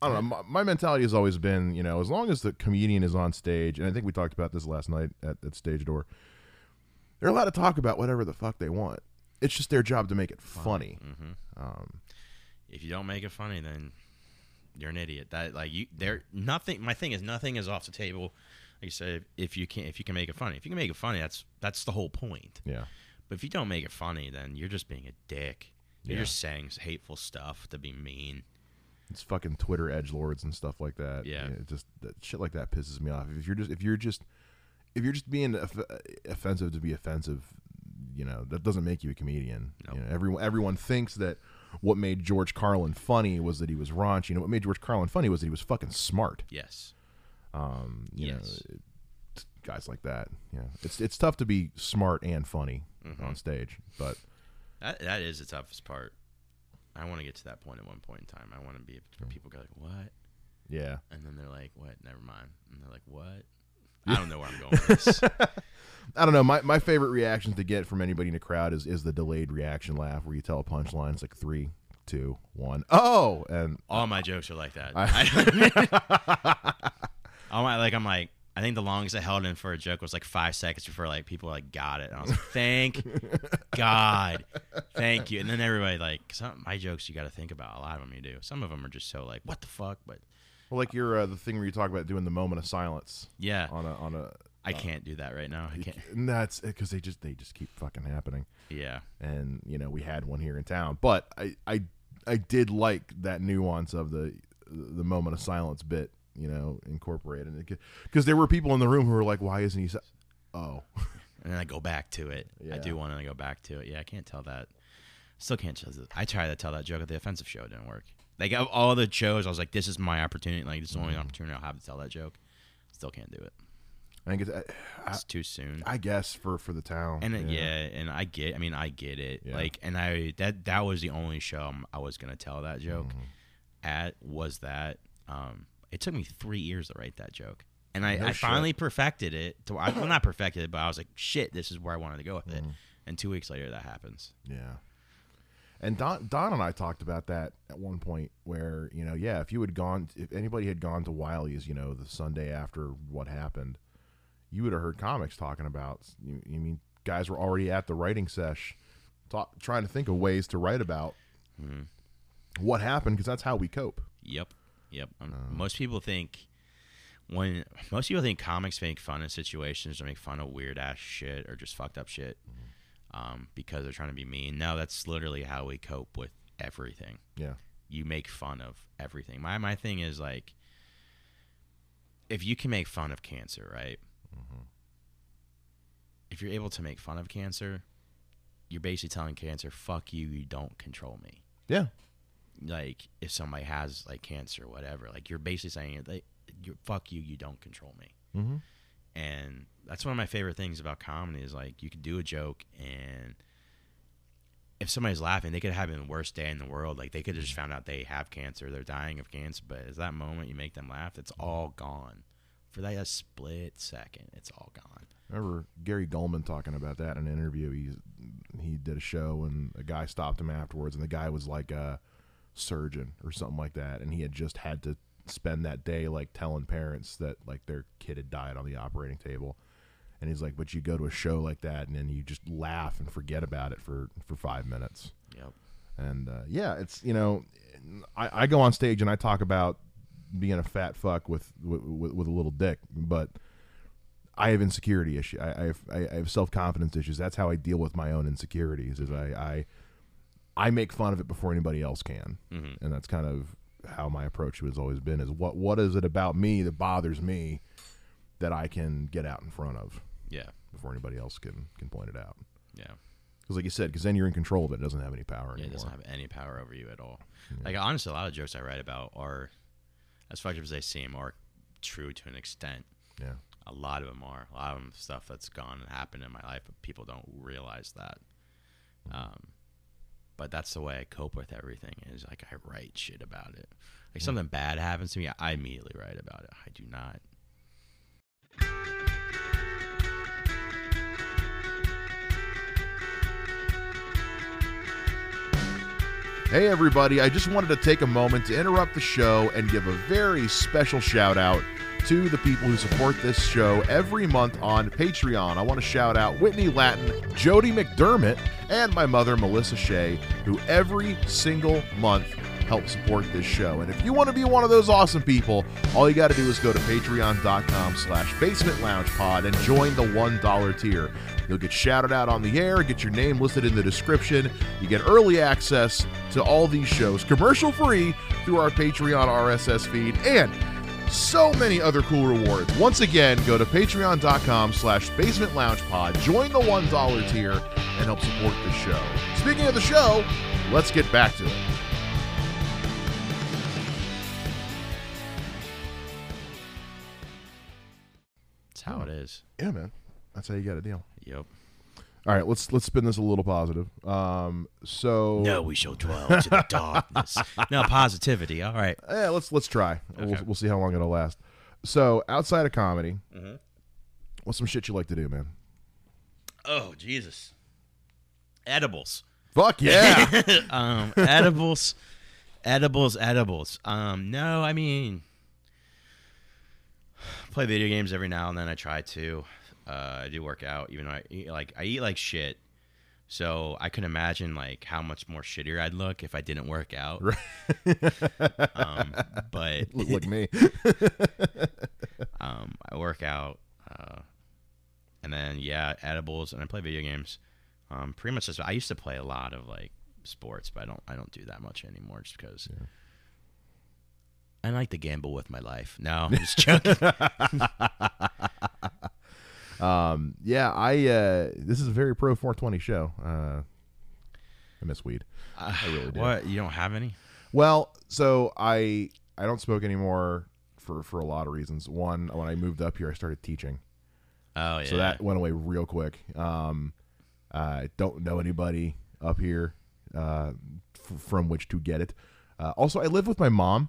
Speaker 2: I don't know. My, my mentality has always been, you know, as long as the comedian is on stage, and I think we talked about this last night at, at Stage Door, they're allowed to talk about whatever the fuck they want. It's just their job to make it funny.
Speaker 3: hmm
Speaker 2: Um,
Speaker 3: If you don't make it funny, then you're an idiot. That like you, there nothing. My thing is nothing is off the table. Like you said, if you can, if you can make it funny, if you can make it funny, that's that's the whole point.
Speaker 2: yeah.
Speaker 3: But if you don't make it funny, then you're just being a dick. You're
Speaker 2: Yeah.
Speaker 3: just saying hateful stuff to be mean.
Speaker 2: It's fucking Twitter edge lords and stuff like that.
Speaker 3: Yeah.
Speaker 2: it just that shit like that pisses me off. If you're just if you're just if you're just being off- offensive to be offensive, you know that doesn't make you a comedian.
Speaker 3: Nope.
Speaker 2: You know, everyone everyone thinks that what made George Carlin funny was that he was raunchy. And what made George Carlin funny was that he was fucking smart.
Speaker 3: Yes.
Speaker 2: Um, you
Speaker 3: Yes.
Speaker 2: know, it- guys like that. You know, it's it's tough to be smart and funny
Speaker 3: Mm-hmm.
Speaker 2: on stage, but
Speaker 3: That that is the toughest part. I want to get to that point at one point in time. I want to be where people go like, "What?"
Speaker 2: yeah,
Speaker 3: and then they're like, "What? Never mind." And they're like, "What?" I don't know where I'm going with this.
Speaker 2: I don't know. My, my favorite reaction to get from anybody in a crowd is is the delayed reaction laugh where you tell a punchline. It's like three, two, one. Oh, and
Speaker 3: All my jokes are like that.
Speaker 2: I-
Speaker 3: All my like, I'm like, I think the longest I held in for a joke was like five seconds before like people like got it, and I was like, thank God, thank you. And then everybody like, some my jokes you got to think about. A lot of them you do. Some of them are just so like, what the fuck? But
Speaker 2: well, like your uh, the thing where you talk about doing the moment of silence
Speaker 3: yeah,
Speaker 2: on a on a.
Speaker 3: I can't do that right now. I can't.
Speaker 2: And that's because they just they just keep fucking happening.
Speaker 3: Yeah,
Speaker 2: and you know we had one here in town but i i i did like that nuance of the the moment of silence bit you know incorporated because there were people in the room who were like why isn't he si-? oh
Speaker 3: and then I go back to it. I do want to go back to it. Yeah, I can't tell that. Still can't tell this. I tried to tell that joke at the offensive show. It didn't work. Like of all the shows, I was like, this is my opportunity. Like this is the only opportunity I'll have to tell that joke. Still can't do it.
Speaker 2: i think it's I,
Speaker 3: It's too soon.
Speaker 2: I guess for for the town
Speaker 3: and it, yeah. and I get. I mean, I get it.
Speaker 2: Yeah.
Speaker 3: Like, and I that that was the only show I'm- was gonna tell that joke
Speaker 2: Mm-hmm.
Speaker 3: at. Was that? Um, it took me three years to write that joke, and I,
Speaker 2: No
Speaker 3: I finally perfected it. To I, well, not perfected it, but I was like, shit, this is where I wanted to go with
Speaker 2: Mm-hmm.
Speaker 3: it. And two weeks later, that happens.
Speaker 2: Yeah. And Don, Don and I talked about that at one point where, you know, yeah, if you had gone, if anybody had gone to Wiley's, you know, the Sunday after what happened, you would have heard comics talking about, you, you mean, guys were already at the writing sesh talk, trying to think of ways to write about what happened because that's how we cope.
Speaker 3: Yep, yep. Um,
Speaker 2: Uh.
Speaker 3: most people think when most people think comics make fun of situations or make fun of weird ass shit or just fucked up shit
Speaker 2: Mm-hmm.
Speaker 3: Um, because they're trying to be mean. No, that's literally how we cope with everything.
Speaker 2: Yeah.
Speaker 3: You make fun of everything. My my thing is like, if you can make fun of cancer, right?
Speaker 2: Mm-hmm.
Speaker 3: If you're able to make fun of cancer, you're basically telling cancer, "Fuck you, you don't control me."
Speaker 2: Yeah.
Speaker 3: like if somebody has like cancer or whatever like you're basically saying like you fuck you you don't control me
Speaker 2: Mm-hmm.
Speaker 3: And that's one of my favorite things about comedy is like you can do a joke and if somebody's laughing they could have the worst day in the world. Like they could have just mm. found out they have cancer they're dying of cancer but is that moment you make them laugh it's mm. all gone. For that a split second it's all gone.
Speaker 2: I remember Gary Gulman talking about that in an interview. He's he did a show and a guy stopped him afterwards, and the guy was like a surgeon or something like that, and he had just had to spend that day like telling parents that like their kid had died on the operating table. And he's like, but you go to a show like that, and then you just laugh and forget about it for for five minutes.
Speaker 3: yep
Speaker 2: And uh, yeah, it's you know, I, I go on stage and I talk about being a fat fuck with with, with a little dick, but I have insecurity issues. I, I have I have self confidence issues. That's how I deal with my own insecurities. Is I I, I make fun of it before anybody else can,
Speaker 3: Mhm.
Speaker 2: and that's kind of how my approach has always been. Is what what is it about me that bothers me that I can get out in front of
Speaker 3: yeah
Speaker 2: before anybody else can can point it out.
Speaker 3: yeah
Speaker 2: Because like you said, because then you're in control of it. It doesn't have any power
Speaker 3: Yeah,
Speaker 2: anymore.
Speaker 3: it doesn't have any power over you at all. Like honestly, a lot of jokes I write about are, as fucked up as they seem, are true to an extent.
Speaker 2: yeah.
Speaker 3: A lot of them are. A lot of them stuff that's gone and happened in my life, but people don't realize that. Um, but that's the way I cope with everything. Is like I write shit about it. Like mm. something bad happens to me, I immediately write about it. I do not.
Speaker 2: Hey, everybody, I just wanted to take a moment to interrupt the show and give a very special shout out to the people who support this show every month on Patreon. I want to shout out Whitney Lattin, Jodi McDermitt, and my mother, Melissa Shea, who every single month help support this show. And if you want to be one of those awesome people, all you got to do is go to patreon.com slash basement lounge pod and join the $1 tier. You'll get shouted out on the air, get your name listed in the description. You get early access to all these shows commercial free through our Patreon RSS feed and so many other cool rewards. Once again, go to patreon.com slash basement lounge pod, join the $1 tier, and help support the show. Speaking of the show, let's get back to it.
Speaker 3: That's how it is.
Speaker 2: Yeah, man. That's how you got a deal.
Speaker 3: Yep.
Speaker 2: All right, let's let's spin this a little positive. Um, so
Speaker 3: No, we shall dwell into the darkness. No positivity. All right.
Speaker 2: yeah, let's let's try. We'll, we'll see how long it'll last. So outside of comedy,
Speaker 3: Mhm.
Speaker 2: What's some shit you like to do, man?
Speaker 3: Oh Jesus. Edibles.
Speaker 2: Fuck yeah.
Speaker 3: um, edibles, edibles, edibles. Um, no, I mean, play video games every now and then. I try to. Uh, I do work out, even though I eat, like I eat like shit. So I can imagine like how much more shittier I'd look if I didn't work out. um, but
Speaker 2: Look like me.
Speaker 3: um, I work out, uh, and then yeah, edibles, and I play video games. Um, pretty much just I used to play a lot of like sports, but I don't I don't do that much anymore just because. I like to gamble with my life. No, I'm just joking.
Speaker 2: Um, yeah, I uh, this is a very pro 420 show. Uh, I miss weed.
Speaker 3: I
Speaker 2: really do.
Speaker 3: What you don't have any?
Speaker 2: Well, so I I don't smoke anymore for for a lot of reasons. One, when I moved up here, I started teaching,
Speaker 3: Oh yeah.
Speaker 2: so that went away real quick. Um, I don't know anybody up here uh, f- from which to get it. Uh, also, I live with my mom.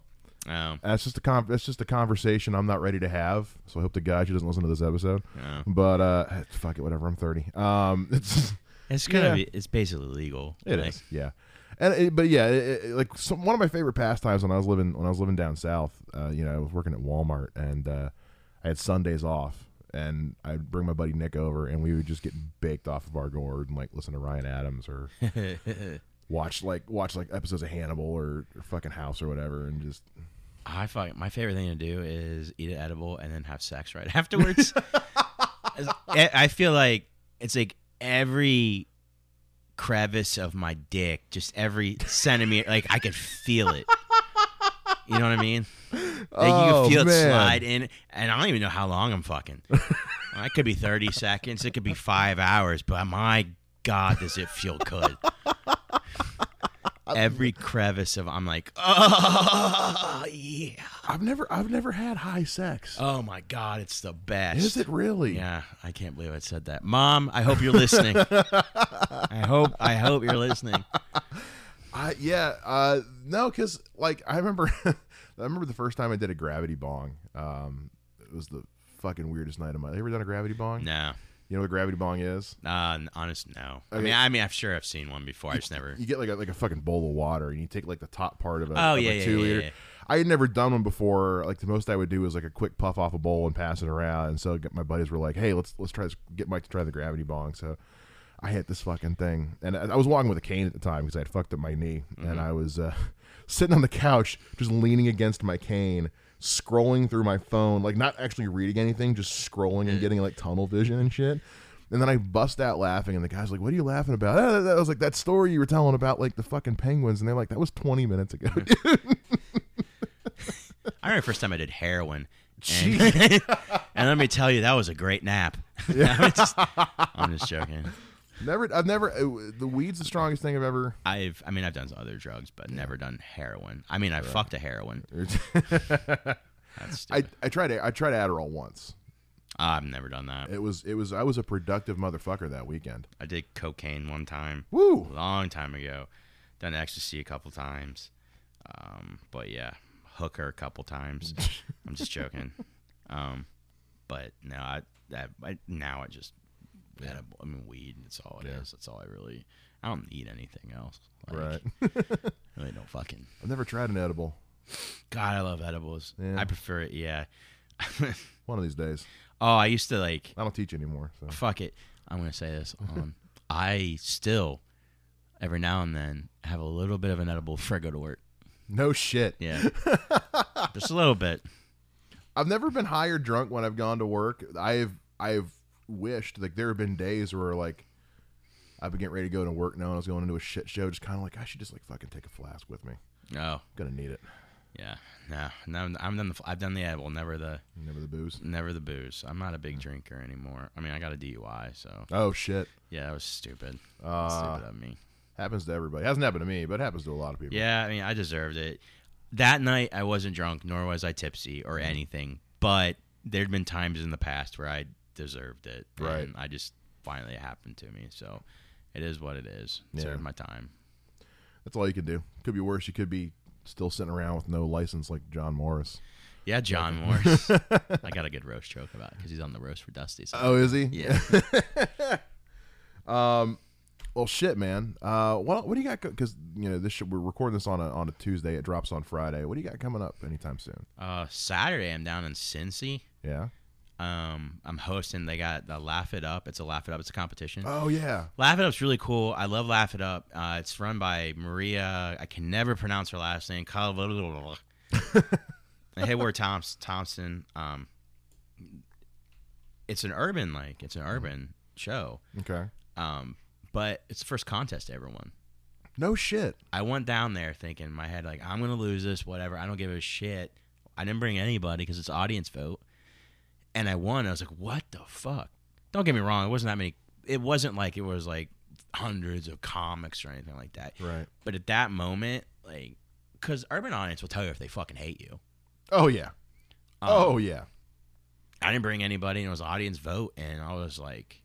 Speaker 3: Oh,
Speaker 2: That's just a con- that's just a conversation I'm not ready to have. So I hope the guy she doesn't listen to this episode.
Speaker 3: oh.
Speaker 2: But uh, fuck it, whatever. I'm 30. Um, it's
Speaker 3: It's gonna
Speaker 2: Yeah.
Speaker 3: be. It's basically legal.
Speaker 2: It
Speaker 3: like,
Speaker 2: is, yeah. And it, but yeah, it, it- like some, one of my favorite pastimes when I was living when I was living down south. Uh, you know, I was working at Walmart and uh, I had Sundays off, and I'd bring my buddy Nick over, and we would just get baked off of our gourd and like listen to Ryan Adams or watch like watch like episodes of Hannibal or, or fucking House or whatever, and just
Speaker 3: I fuck. My favorite thing to do is eat an edible and then have sex right afterwards. I I feel like it's like every crevice of my dick, just every centimeter, like I could feel it. You know what I mean? Like you
Speaker 2: Oh,
Speaker 3: can feel
Speaker 2: man.
Speaker 3: it slide in, and I don't even know how long I'm fucking. it could be 30 seconds, it could be five hours, but my God, does it feel good? Every crevice of I'm like, oh yeah.
Speaker 2: I've never I've never had high sex.
Speaker 3: Oh my God, it's the best.
Speaker 2: Is it really?
Speaker 3: Yeah, I can't believe I said that. Mom, I hope you're listening. I hope I hope you're listening.
Speaker 2: I yeah, uh no, cuz like I remember I remember the first time I did a gravity bong. Um it was the fucking weirdest night of my. You ever done a gravity bong?
Speaker 3: No.
Speaker 2: You know what a gravity bong is?
Speaker 3: Uh, honest, no. I mean, I mean, I'm sure I've seen one before. I just never.
Speaker 2: You get like a like a fucking bowl of water and you take like the top part of a,
Speaker 3: Oh
Speaker 2: of
Speaker 3: yeah,
Speaker 2: a two
Speaker 3: yeah,
Speaker 2: liter.
Speaker 3: yeah.
Speaker 2: I had never done one before. Like the most I would do was like a quick puff off a bowl and pass it around. And so my buddies were like, "Hey, let's let's try this. Get Mike to try the gravity bong." So I hit this fucking thing, and I, I was walking with a cane at the time because I had fucked up my knee,
Speaker 3: Mm-hmm.
Speaker 2: and I was uh, sitting on the couch just leaning against my cane, scrolling through my phone, like not actually reading anything, just scrolling and getting like tunnel vision and shit. And then I bust out laughing, and the guy's like, "What are you laughing about?" "Ah, that was like that story you were telling about like the fucking penguins, and they're like, "That was twenty minutes ago."
Speaker 3: I remember first time I did heroin. And, and let me tell you, that was a great nap. I'm, just, I'm just joking.
Speaker 2: Never, I've never. Uh, the weed's the strongest thing I've ever.
Speaker 3: I've, I mean, I've done some other drugs, but never done heroin. I mean, I fucked a heroin. That's
Speaker 2: I. I tried I tried Adderall once.
Speaker 3: I've never done that.
Speaker 2: It was it was I was a productive motherfucker that weekend.
Speaker 3: I did cocaine one time,
Speaker 2: Woo!
Speaker 3: a long time ago. Done ecstasy a couple times. Um, but yeah, hooker a couple times. I'm just joking. Um, but no, I that I, now I just edible. I mean, weed. That's all it is.
Speaker 2: Yeah.
Speaker 3: That's all I really. I don't need anything else. Like,
Speaker 2: Right.
Speaker 3: Really don't fucking.
Speaker 2: I've never tried an edible.
Speaker 3: God, I love edibles.
Speaker 2: Yeah.
Speaker 3: I prefer it. Yeah.
Speaker 2: One of these days.
Speaker 3: oh, I used to like.
Speaker 2: I don't teach anymore. So
Speaker 3: Fuck it. I'm gonna say this. Um, I still, every now and then, have a little bit of an edible before I go to work.
Speaker 2: no shit.
Speaker 3: Yeah, just a little bit.
Speaker 2: I've never been high or drunk when I've gone to work. I've I've wished like there have been days where like I've been getting ready to go to work now and I was going into a shit show, just kind of like I should just like fucking take a flask with me.
Speaker 3: Oh,
Speaker 2: gonna need it.
Speaker 3: yeah. No, no. I'm done. The, I've done the edible. Never the,
Speaker 2: Never the booze.
Speaker 3: never the booze. I'm not a big drinker anymore. I mean, I got a DUI, so
Speaker 2: Oh shit.
Speaker 3: yeah, that was stupid.
Speaker 2: Uh,
Speaker 3: stupid of me.
Speaker 2: happens to everybody. Hasn't happened to me, but it happens to a lot of people.
Speaker 3: Yeah, I mean, I deserved it. That night, I wasn't drunk, nor was I tipsy or anything. But there'd been times in the past where I deserved it,
Speaker 2: Right.
Speaker 3: And I just finally it happened to me. So it is what it is.
Speaker 2: Yeah.
Speaker 3: Served my time.
Speaker 2: That's all you can do. Could be worse. You could be still sitting around with no license like John Morris.
Speaker 3: Yeah, John Morris. I got a good roast joke about because he's on the roast for Dusty. So.
Speaker 2: Oh, is he?
Speaker 3: Yeah.
Speaker 2: um, well, shit, man. Uh, what what do you got? Because you know this should, we're recording this on a on a Tuesday. It drops on Friday. What do you got coming up anytime soon?
Speaker 3: Uh, Saturday, I'm down in Cincy.
Speaker 2: Yeah.
Speaker 3: Um, I'm hosting. They got the Laugh It Up. It's a Laugh It Up. It's a competition.
Speaker 2: Oh yeah.
Speaker 3: Laugh It Up's really cool. I love Laugh It Up. Uh, it's run by Maria. I can never pronounce her last name. Hayward Thoms- Thompson. Um, it's an urban like it's an urban show.
Speaker 2: Okay.
Speaker 3: Um, but it's the first contest I ever won.
Speaker 2: No shit.
Speaker 3: I went down there thinking in my head like I'm gonna lose this, whatever. I don't give a shit. I didn't bring anybody because it's audience vote, and I won. I was like, what the fuck? Don't get me wrong. It wasn't that many. It wasn't like it was like hundreds of comics or anything like that.
Speaker 2: Right.
Speaker 3: But at that moment, like, because urban audience will tell you if they fucking hate you.
Speaker 2: Oh yeah.
Speaker 3: Um,
Speaker 2: oh yeah.
Speaker 3: I didn't bring anybody, and it was audience vote, and I was like,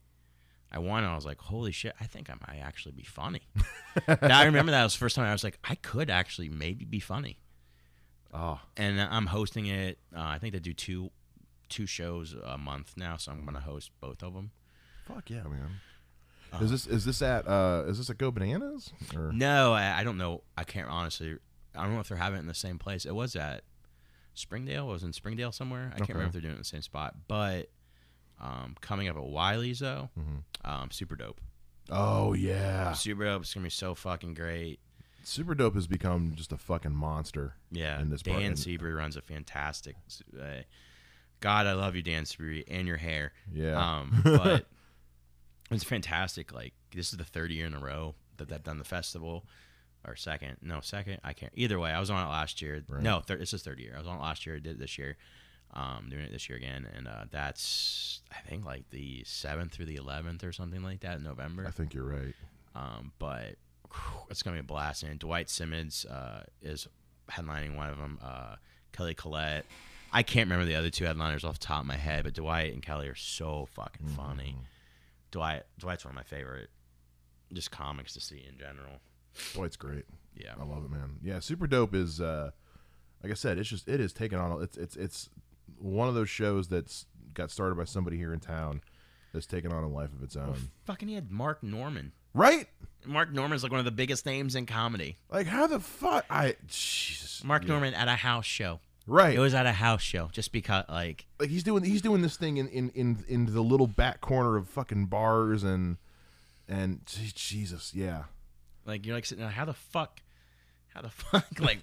Speaker 3: I won. And I was like, holy shit, I think I might actually be funny. now I remember that was the first time I was like, I could actually maybe be funny.
Speaker 2: Oh.
Speaker 3: And I'm hosting it. Uh, I think they do two two shows a month now, so I'm gonna host both of them.
Speaker 2: Fuck yeah, man. Is this is this at uh is this at Go Bananas or
Speaker 3: No, I, I don't know. I can't honestly. I don't know if they're having it in the same place. It was at Springdale. It was in Springdale somewhere. I can't remember if they're doing it in the same spot. But um, coming up at Wiley's though,
Speaker 2: Mhm.
Speaker 3: um, super dope.
Speaker 2: Oh yeah.
Speaker 3: Super dope. It's gonna be so fucking great.
Speaker 2: Super Dope has become just a fucking monster.
Speaker 3: Yeah,
Speaker 2: in this.
Speaker 3: Dan Seabury runs a fantastic. Uh, God, I love you, Dan Seabury, and your hair.
Speaker 2: Yeah.
Speaker 3: Um, but it's fantastic. Like this is the third year in a row that they've done the festival, or second? No, second. I can't. Either way, I was on it last year.
Speaker 2: Right.
Speaker 3: No, third. This is third year. I was on it last year. I did it this year. Um, doing it this year again, and uh, that's I think like the seventh through the eleventh or something like that in November.
Speaker 2: I think you're right.
Speaker 3: Um, but whew, it's gonna be a blast. And Dwight Simmons uh, is headlining one of them. Uh, Kelly Collette. I can't remember the other two headliners off the top of my head, but Dwight and Kelly are so fucking funny. Dwight Dwight's one of my favorite just comics to see in general.
Speaker 2: Dwight's great.
Speaker 3: Yeah.
Speaker 2: I love it, man. Yeah, Super Dope is uh like I said, it's just it is taking on it's it's it's one of those shows that's got started by somebody here in town that's taken on a life of its own.
Speaker 3: Fucking he had Mark Norman.
Speaker 2: Right?
Speaker 3: Mark Norman's like one of the biggest names in comedy.
Speaker 2: Like how the fuck I Jesus.
Speaker 3: Mark
Speaker 2: Yeah.
Speaker 3: Norman at a house show.
Speaker 2: Right.
Speaker 3: It was at a house show just because like
Speaker 2: like he's doing he's doing this thing in in in, in the little back corner of fucking bars and and Jesus, yeah.
Speaker 3: Like you're like sitting there, how the fuck, how the fuck, like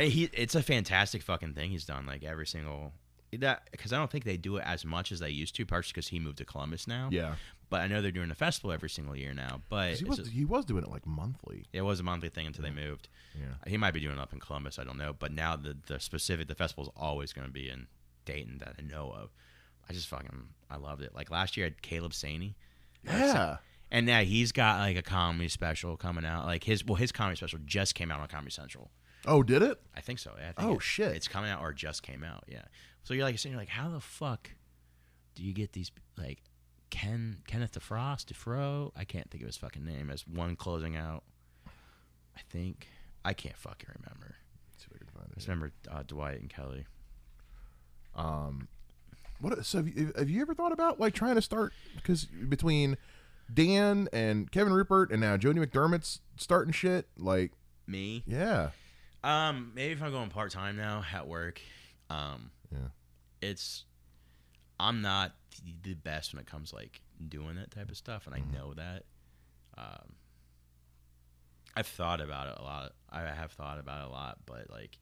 Speaker 3: he. It's a fantastic fucking thing he's done. Like every single that because I don't think they do it as much as they used to, partially because he moved to Columbus now.
Speaker 2: Yeah.
Speaker 3: But I know they're doing a festival every single year now. But
Speaker 2: He was
Speaker 3: just-
Speaker 2: he was doing it like monthly.
Speaker 3: it was a monthly thing until they moved.
Speaker 2: Yeah.
Speaker 3: He might be doing it up in Columbus. I don't know. But now the the specific the festival is always going to be in Dayton that I know of. I just fucking I loved it. Like last year, I had Caleb Saney.
Speaker 2: Yeah.
Speaker 3: And now he's got like a comedy special coming out. Like his well, his comedy special just came out on Comedy Central.
Speaker 2: Oh, did it?
Speaker 3: I think so. Yeah, I think
Speaker 2: Oh,
Speaker 3: it-
Speaker 2: shit.
Speaker 3: It's coming out or just came out. Yeah. So you're like saying, you're like, how the fuck do you get these like Ken Kenneth DeFrost DeFro? I can't think of his fucking name as one closing out. I think I can't fucking remember.
Speaker 2: Let's see if I can find
Speaker 3: I just remember uh, Dwight and Kelly.
Speaker 2: Um, what? So have you, have you ever thought about like trying to start? Because between Dan and Kevin Rupert and now Jodi McDermitt's starting shit. Like,
Speaker 3: Me?
Speaker 2: yeah,
Speaker 3: Um, maybe if I'm going part time now at work, um,
Speaker 2: yeah,
Speaker 3: it's I'm not the- the best when it comes like doing that type of stuff, and I know that. Um, I've thought about it a lot. I have thought about it a lot, but like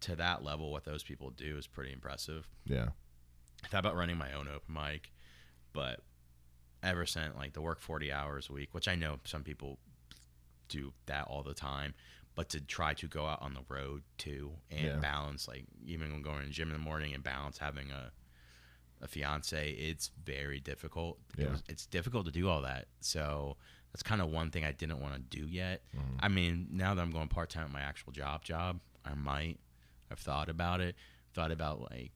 Speaker 3: to that level, what those people do is pretty impressive.
Speaker 2: yeah.
Speaker 3: I thought about running my own open mic, but ever since like the work 40 hours a week, which I know some people do that all the time, but to try to go out on the road too and
Speaker 2: Yeah.
Speaker 3: balance like even going to the gym in the morning and balance having a a fiance, it's very difficult. It was- it's difficult to do all that. So that's kind of one thing I didn't want to do yet.
Speaker 2: Mm-hmm.
Speaker 3: I mean, now that I'm going part time at my actual job, job, I might. I've thought about it. Thought about like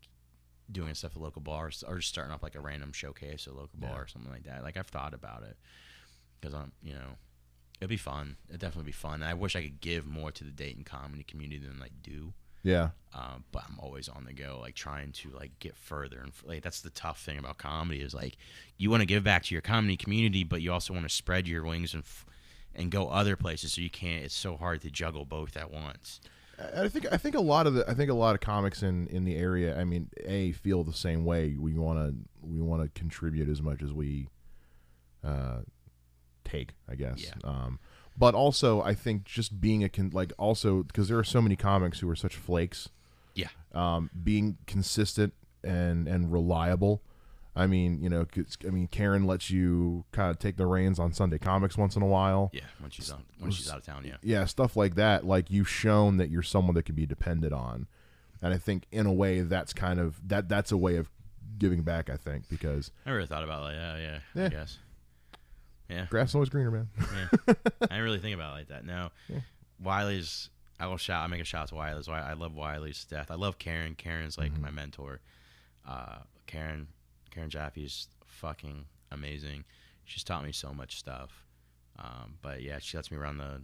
Speaker 3: doing stuff at local bars or just starting up like a random showcase at a local bar or something like that. Like I've thought about it because I'm, you know, it'd be fun. It'd definitely be fun. I wish I could give more to the Dayton comedy community than I do.
Speaker 2: Yeah.
Speaker 3: Um, but I'm always on the go, like trying to like get further and like that's the tough thing about comedy is like you want to give back to your comedy community, but you also want to spread your wings and f- and go other places. So you can't. It's so hard to juggle both at once.
Speaker 2: I think I think a lot of the I think a lot of comics in in the area. I mean, a feel the same way. We want to we want to contribute as much as we uh, take. I guess.
Speaker 3: Yeah.
Speaker 2: Um, but also, I think just being a con- like also because there are so many comics who are such flakes.
Speaker 3: Yeah.
Speaker 2: Um, being consistent and and reliable. I mean, you know, I mean, Karen lets you kind of take the reins on Sunday comics once in a while.
Speaker 3: Yeah, when she's on when she's out of town. Yeah.
Speaker 2: yeah, stuff like that. Like you've shown that you're someone that can be depended on, and I think in a way that's kind of that that's a way of giving back. I think because
Speaker 3: I never thought about it like yeah, yeah,
Speaker 2: Yeah.
Speaker 3: I guess. Yeah.
Speaker 2: grass is always greener, man.
Speaker 3: yeah. I didn't really think about it like that. No. Wiley's I will shout I make a shout out to Wiley's. Wi- I love Wiley's death. I love Karen. Karen's like my mentor. Uh, Karen Karen Jaffe's fucking amazing. She's taught me so much stuff. Um, but yeah, she lets me run the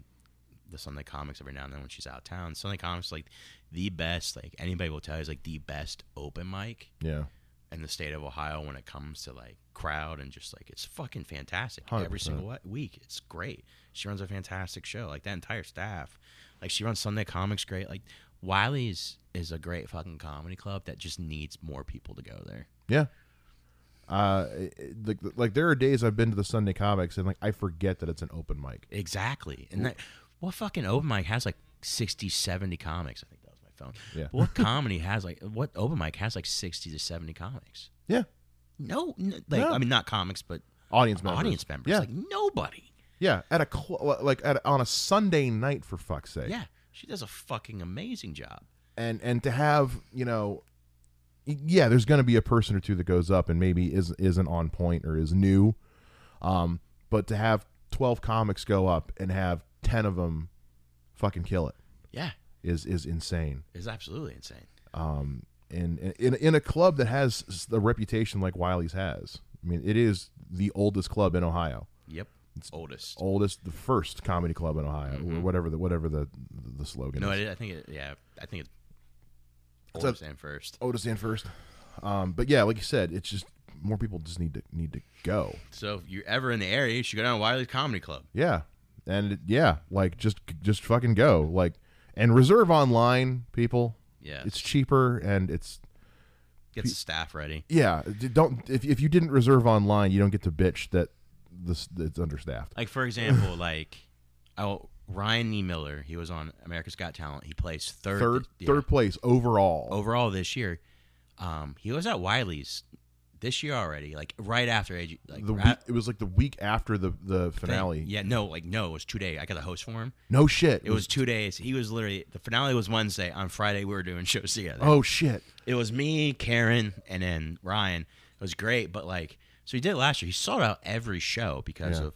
Speaker 3: the Sunday comics every now and then when she's out of town. Sunday comics like the best, like anybody will tell you is like the best open mic
Speaker 2: Yeah,
Speaker 3: in the state of Ohio when it comes to like crowd and just like it's fucking fantastic every
Speaker 2: 100%.
Speaker 3: single week. It's great. She runs a fantastic show. Like that entire staff. Like she runs Sunday comics great. Like Wiley's is a great fucking comedy club that just needs more people to go there.
Speaker 2: yeah. Uh, like like there are days I've been to the Sunday comics and like I forget that it's an open mic.
Speaker 3: Exactly. And that what fucking open mic has like 60, 70 comics. I think that was my phone.
Speaker 2: Yeah.
Speaker 3: But what comedy has like what open mic has like 60 to 70 comics?
Speaker 2: Yeah,
Speaker 3: No, n- like
Speaker 2: No.
Speaker 3: I mean not comics but
Speaker 2: audience members.
Speaker 3: audience members.
Speaker 2: Yeah,
Speaker 3: Like nobody.
Speaker 2: yeah. At a cl- like at on a Sunday night for fuck's sake.
Speaker 3: Yeah. She does a fucking amazing job.
Speaker 2: and and to have you know yeah there's going to be a person or two that goes up and maybe is isn't on point or is new um but to have 12 comics go up and have 10 of them fucking kill it
Speaker 3: Yeah.
Speaker 2: Is is insane
Speaker 3: It's absolutely insane.
Speaker 2: um and in in a club that has the reputation like Wiley's has i mean it is the oldest club in ohio
Speaker 3: Yep. It's oldest.
Speaker 2: oldest the first comedy club in ohio or whatever the whatever the the slogan
Speaker 3: Mm-hmm. No,
Speaker 2: is
Speaker 3: I, think it. Yeah, I think it's
Speaker 2: So-
Speaker 3: oldest and first.
Speaker 2: Otis in first. Um, but yeah, like you said, it's just more people just need to need to go.
Speaker 3: So if you're ever in the area, you should go down to Wiley's Comedy Club.
Speaker 2: Yeah, and it, yeah, like just just fucking go. Like and reserve online, people.
Speaker 3: Yeah,
Speaker 2: It's cheaper and it's
Speaker 3: get the staff ready.
Speaker 2: yeah. Don't if if you didn't reserve online, you don't get to bitch that this it's understaffed.
Speaker 3: Like for example, like oh Ryan E. Miller, he was on America's Got Talent. He placed third,
Speaker 2: Third
Speaker 3: yeah,
Speaker 2: third place overall.
Speaker 3: overall this year. Um, he was at Wiley's this year already. Like right after AG, like
Speaker 2: the week, it was like the week after the the finale.
Speaker 3: Yeah, no, like no, it was two days. I got the host for him.
Speaker 2: No shit.
Speaker 3: It was two days. He was literally the finale was Wednesday. On Friday, we were doing shows together.
Speaker 2: Oh shit.
Speaker 3: it was me, Karen, and then Ryan. It was great, but like, so he did it last year. He sold out every show because
Speaker 2: Yeah.
Speaker 3: of.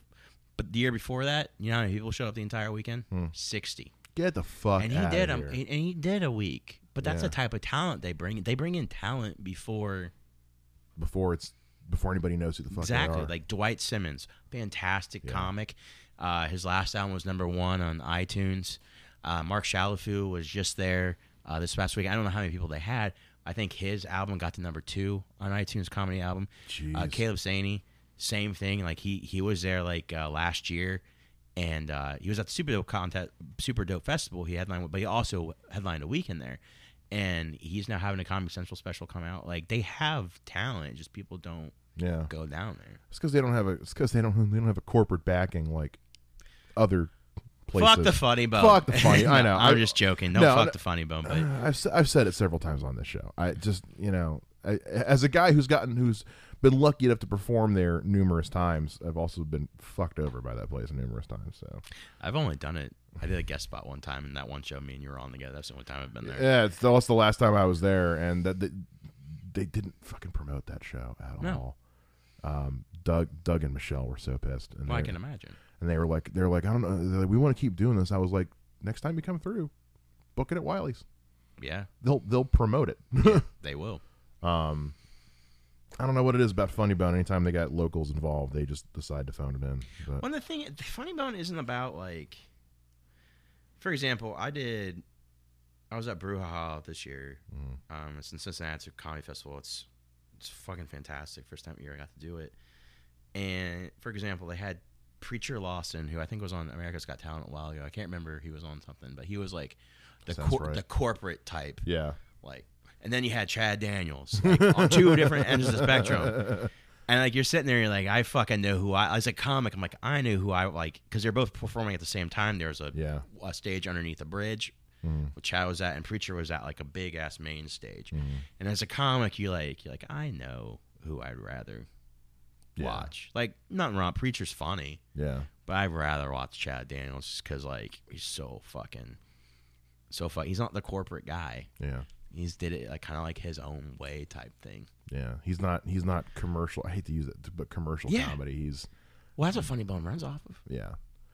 Speaker 3: But the year before that, you know how many people showed up the entire weekend? Hmm. Sixty,
Speaker 2: Get the fuck
Speaker 3: and he did
Speaker 2: here.
Speaker 3: and he did a week. But that's
Speaker 2: Yeah.
Speaker 3: the type of talent they bring. They bring in talent before
Speaker 2: before it's before anybody knows who the fuck
Speaker 3: exactly
Speaker 2: they are.
Speaker 3: like Dwight Simmons, fantastic comic. Uh, his last album was number one on iTunes. Uh, Mark Shalafu was just there uh, this past week. I don't know how many people they had. I think his album got to number two on iTunes comedy album. Uh, Caleb Saney, same thing. Like he he was there like uh, last year, and uh, he was at the Super Dope contest, Super Dope Festival. He headlined, but he also headlined a weekend there. And he's now having a Comedy Central special come out. Like they have talent, just people don't
Speaker 2: yeah.
Speaker 3: go down there.
Speaker 2: It's because they don't have a. It's because they don't. They don't have a corporate backing like other places.
Speaker 3: Fuck the funny bone.
Speaker 2: Fuck the funny- I know.
Speaker 3: I'm
Speaker 2: I-
Speaker 3: just joking. No,
Speaker 2: No,
Speaker 3: fuck
Speaker 2: no.
Speaker 3: the funny bone. But
Speaker 2: I've I've said it several times on this show. I just you know, I, as a guy who's gotten who's been lucky enough to perform there numerous times, I've also been fucked over by that place numerous times. So
Speaker 3: I've only done it. I did a guest spot one time in that one show. Me and you were on together. That's the only time I've been there.
Speaker 2: yeah, it's that's the last time I was there, and that they, they didn't fucking promote that show at
Speaker 3: No.
Speaker 2: all. Um, Doug, Doug and Michelle were so pissed, and
Speaker 3: Well, I can imagine.
Speaker 2: and they were like, they're like, I don't know, like, we want to keep doing this. I was like, next time you come through, book it at Wiley's.
Speaker 3: Yeah,
Speaker 2: They'll they'll promote it.
Speaker 3: they will.
Speaker 2: um, I don't know what it is about Funny Bone. Anytime they got locals involved, they just decide to phone it in. But
Speaker 3: Well, the thing, funny bone isn't about like. For example, I did. I was at Brouhaha this year.
Speaker 2: Mm.
Speaker 3: Um, it's in Cincinnati. It's a comedy festival. It's it's fucking fantastic. First time year I got to do it. And for example, they had Preacher Lawson, who I think was on America's Got Talent a while ago. I can't remember he was on something, but he was like the cor-
Speaker 2: right.
Speaker 3: the corporate type,
Speaker 2: Yeah.
Speaker 3: like. And then you had Chad Daniels like, on two different ends of the spectrum. And like you're sitting there, you're like, I fucking know who I. As a comic, I'm like, I knew who I like because they're both performing at the same time. There's a,
Speaker 2: Yeah.
Speaker 3: a stage underneath a bridge,
Speaker 2: Mm.
Speaker 3: which Chad was at, and Preacher was at like a big ass main stage.
Speaker 2: Mm.
Speaker 3: And as a comic, you like, you're like, I know who I'd rather
Speaker 2: Yeah.
Speaker 3: watch. Like, nothing wrong. Preacher's funny,
Speaker 2: Yeah.
Speaker 3: but I'd rather watch Chad Daniels just because like he's so fucking, so fuck. He's not the corporate guy.
Speaker 2: Yeah.
Speaker 3: He's did it like kind of like his own way type thing.
Speaker 2: Yeah. He's not. He's not commercial. I hate to use it, but commercial
Speaker 3: Yeah.
Speaker 2: comedy. He's.
Speaker 3: Well, that's what Funny Bone runs off of.
Speaker 2: Yeah.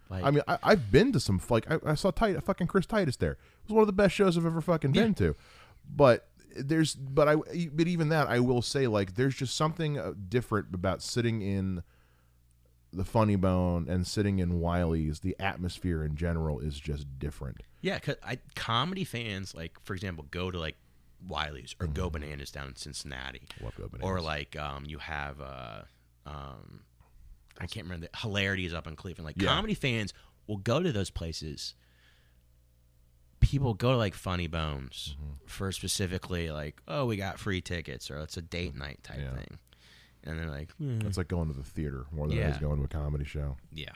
Speaker 3: Like,
Speaker 2: I mean, I, I've been to some like I, I saw Tit, fucking Chris Titus there. It was one of the best shows I've ever fucking been to. But there's, but I, but even that, I will say, like, there's just something uh, different about sitting in the Funny Bone and sitting in Wiley's. The atmosphere in general is just different.
Speaker 3: Yeah, cause I comedy fans like, for example, go to like Wiley's or Go Bananas down in Cincinnati,
Speaker 2: Love Go Bananas.
Speaker 3: or like um, you have uh, um, I can't remember the Hilarities up in Cleveland. Like
Speaker 2: Yeah.
Speaker 3: comedy fans will go to those places. People go to like Funny Bones
Speaker 2: Mm-hmm.
Speaker 3: for specifically like, oh, we got free tickets or it's a date night type
Speaker 2: Yeah.
Speaker 3: thing, and they're like, "Hmm,
Speaker 2: it's like going to the theater more than it is going to a comedy show.
Speaker 3: yeah,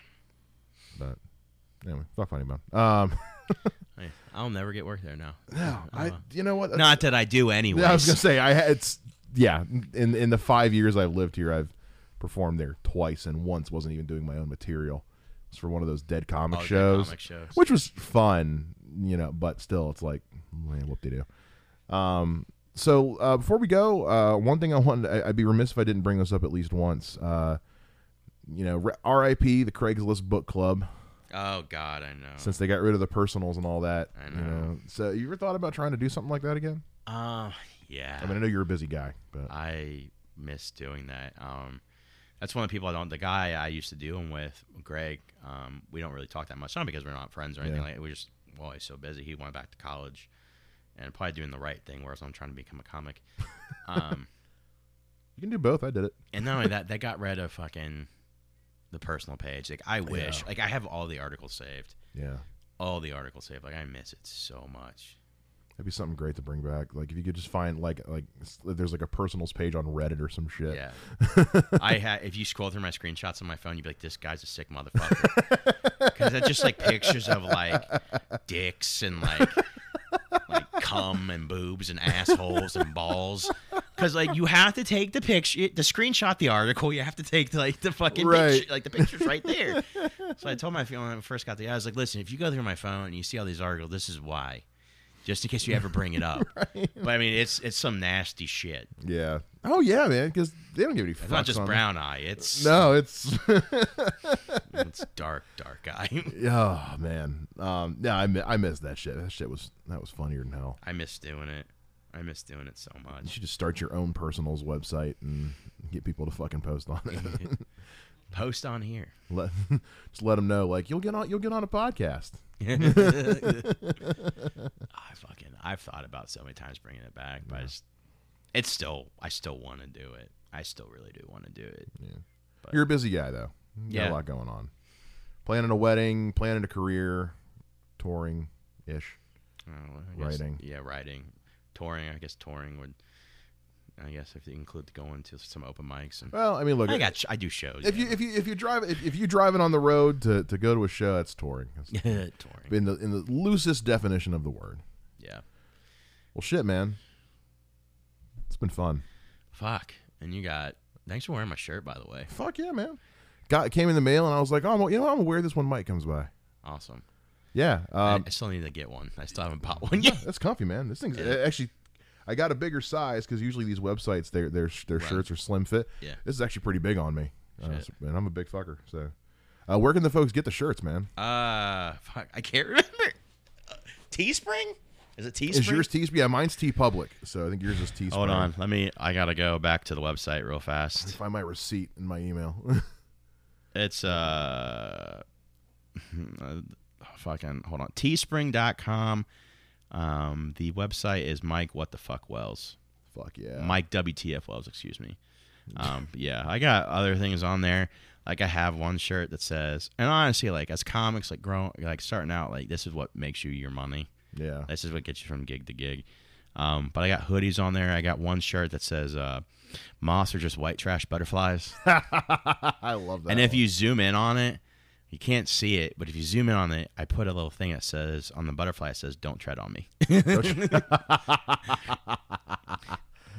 Speaker 2: But anyway, fuck Funny Bone. Um,
Speaker 3: I'll never get work there now.
Speaker 2: no, I,
Speaker 3: Uh,
Speaker 2: you know what?
Speaker 3: Not that I do anyway.
Speaker 2: I was gonna say I it's yeah. In in the five years I've lived here, I've performed there twice, and once wasn't even doing my own material. It's for one of those dead comic
Speaker 3: Oh, dead
Speaker 2: shows,
Speaker 3: comic shows.
Speaker 2: which was fun, you know. But still, it's like man, whoop de do. Um. So uh, before we go, uh, one thing I wanted, I, I'd be remiss if I didn't bring this up at least once. Uh, you know, R.I.P. the Craigslist Book Club
Speaker 3: Oh God, I know.
Speaker 2: since they got rid of the personals and all that.
Speaker 3: I
Speaker 2: You
Speaker 3: know.
Speaker 2: know, so you ever thought about trying to do something like that again?
Speaker 3: Uh, yeah.
Speaker 2: I mean, I know you're a busy guy, but
Speaker 3: I miss doing that. Um, that's one of the people I don't. The guy I used to do them with, Greg. Um, we don't really talk that much. Not because we're not friends or anything.
Speaker 2: Yeah.
Speaker 3: Like we just well, he's so busy. He went back to college, and probably doing the right thing. Whereas I'm trying to become a comic. Um,
Speaker 2: you can do both. I did it.
Speaker 3: and not only that, they got rid of fucking the personal page. Like I wish.
Speaker 2: Yeah.
Speaker 3: Like I have all the articles saved.
Speaker 2: Yeah.
Speaker 3: All the articles saved. Like I miss it so much.
Speaker 2: That'd be something great to bring back. Like if you could just find like like there's like a personals page on Reddit or some shit.
Speaker 3: Yeah. I had if you scroll through my screenshots on my phone, you'd be like, "This guy's a sick motherfucker," because it's just like pictures of like dicks and like like cum and boobs and assholes and balls. Because like you have to take the picture, the screenshot the article. You have to take like the fucking
Speaker 2: Right.
Speaker 3: picture, like the pictures right there. so I told my fiance when I first got the, I was like, "Listen, if you go through my phone and you see all these articles, this is why." Just in case you ever bring it up, but I mean, it's it's some nasty shit.
Speaker 2: Yeah. Oh yeah, man. Because they don't give any.
Speaker 3: It's not just brown eye. It's
Speaker 2: No, it's.
Speaker 3: it's dark, dark eye.
Speaker 2: oh man. Um. Yeah, I I missed that shit. That shit was that was funnier than hell.
Speaker 3: I miss doing it. I miss doing it so much.
Speaker 2: You should just start your own personals website and get people to fucking post on it.
Speaker 3: Post on here.
Speaker 2: let, just let them know, like you'll get on you'll get on a podcast.
Speaker 3: I fucking I've thought about so many times bringing it back, but I just, it's still I still want to do it. I still really do want to do it. But-
Speaker 2: You're a busy guy though. You got
Speaker 3: Yeah.
Speaker 2: a lot going on. Planning a wedding, planning a career, touring ish.
Speaker 3: Oh, well, I guess-
Speaker 2: Writing.
Speaker 3: yeah, writing, touring. I guess touring would. I guess if you include going to some open mics and
Speaker 2: Well, I mean, look,
Speaker 3: I got uh, sh- I do shows.
Speaker 2: if you if you if you drive if, if you driving on the road to, to go to a show, that's touring. That's
Speaker 3: touring,
Speaker 2: in the in the loosest definition of the word.
Speaker 3: yeah,
Speaker 2: Well, shit, man. It's been fun.
Speaker 3: fuck. And you got thanks for wearing my shirt by the way.
Speaker 2: Fuck yeah, man. Got came in the mail and I was like, oh, well, you know, I'm gonna wear this when Mike comes by.
Speaker 3: Awesome.
Speaker 2: Yeah,
Speaker 3: I-
Speaker 2: um,
Speaker 3: I still need to get one. I still haven't bought one yet.
Speaker 2: that's comfy, man. This thing's
Speaker 3: Yeah.
Speaker 2: actually. I got a bigger size because usually these websites their their their
Speaker 3: Right.
Speaker 2: shirts are slim fit.
Speaker 3: Yeah.
Speaker 2: This is actually pretty big on me, uh, and I'm a big fucker. So, uh, where can the folks get the shirts, man?
Speaker 3: Uh, fuck, I can't remember. Uh, Teespring? Is it Teespring?
Speaker 2: Is yours T? Yeah, mine's TeePublic. So I think yours is Teespring.
Speaker 3: Hold on, let me. I gotta go back to the website real fast.
Speaker 2: Find my receipt in my email.
Speaker 3: It's uh, uh, fucking hold on, Teespring.com. Um, the website is Mike What the Fuck Wells.
Speaker 2: Fuck yeah.
Speaker 3: Mike WTF Wells, excuse me. Um, yeah, I got other things on there. Like I have one shirt that says, and honestly, like as comics, like growing, like starting out, like this is what makes you your money.
Speaker 2: Yeah.
Speaker 3: This is what gets you from gig to gig. Um, but I got hoodies on there. I got one shirt that says, uh, "Moss are just white trash butterflies."
Speaker 2: I love that.
Speaker 3: and if
Speaker 2: one.
Speaker 3: you zoom in on it, you can't see it, but if you zoom in on it, I put a little thing that says on the butterfly it says "Don't tread on me."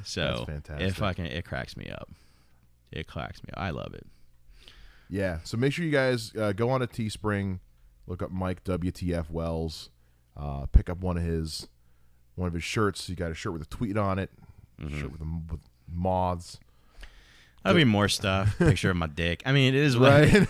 Speaker 3: so it fucking it cracks me up. It cracks me. up. I love it.
Speaker 2: Yeah. So make sure you guys uh, go on to Teespring, look up Mike WTF Wells, uh, pick up one of his one of his shirts. You got a shirt with a tweet on it,
Speaker 3: Mm-hmm.
Speaker 2: shirt with, a, with moths.
Speaker 3: There'll be more stuff. Picture of my dick. I mean, it is what
Speaker 2: Right.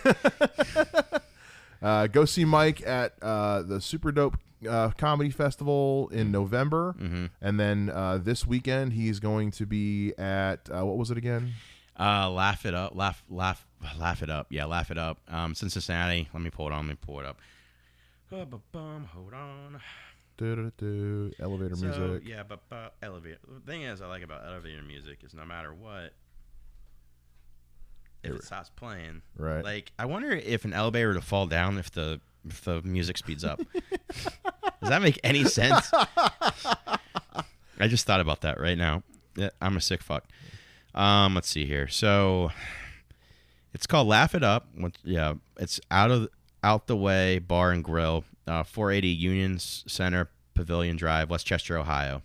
Speaker 2: uh, go see Mike at uh, the Super Dope uh, Comedy Festival in November,
Speaker 3: Mhm.
Speaker 2: and then uh, this weekend he's going to be at uh, what was it again?
Speaker 3: Uh, laugh it up, laugh, laugh, laugh it up. Yeah, laugh it up. Um, Cincinnati. Let me pull it on. Let me pull it up. Uh, bu- bum, Hold on.
Speaker 2: Elevator
Speaker 3: So,
Speaker 2: music.
Speaker 3: yeah, but, but elevator. The thing is, I like about elevator music is no matter what, if it stops playing,
Speaker 2: Right.
Speaker 3: Like, I wonder if an elevator were to fall down if the if the music speeds up. Does that make any sense? I just thought about that right now. Yeah, I'm a sick fuck. Um, let's see here. So it's called Laugh It Up. Yeah, it's out of out the way bar and grill, uh, 480 Union Center, Pavilion Drive, Westchester, Ohio.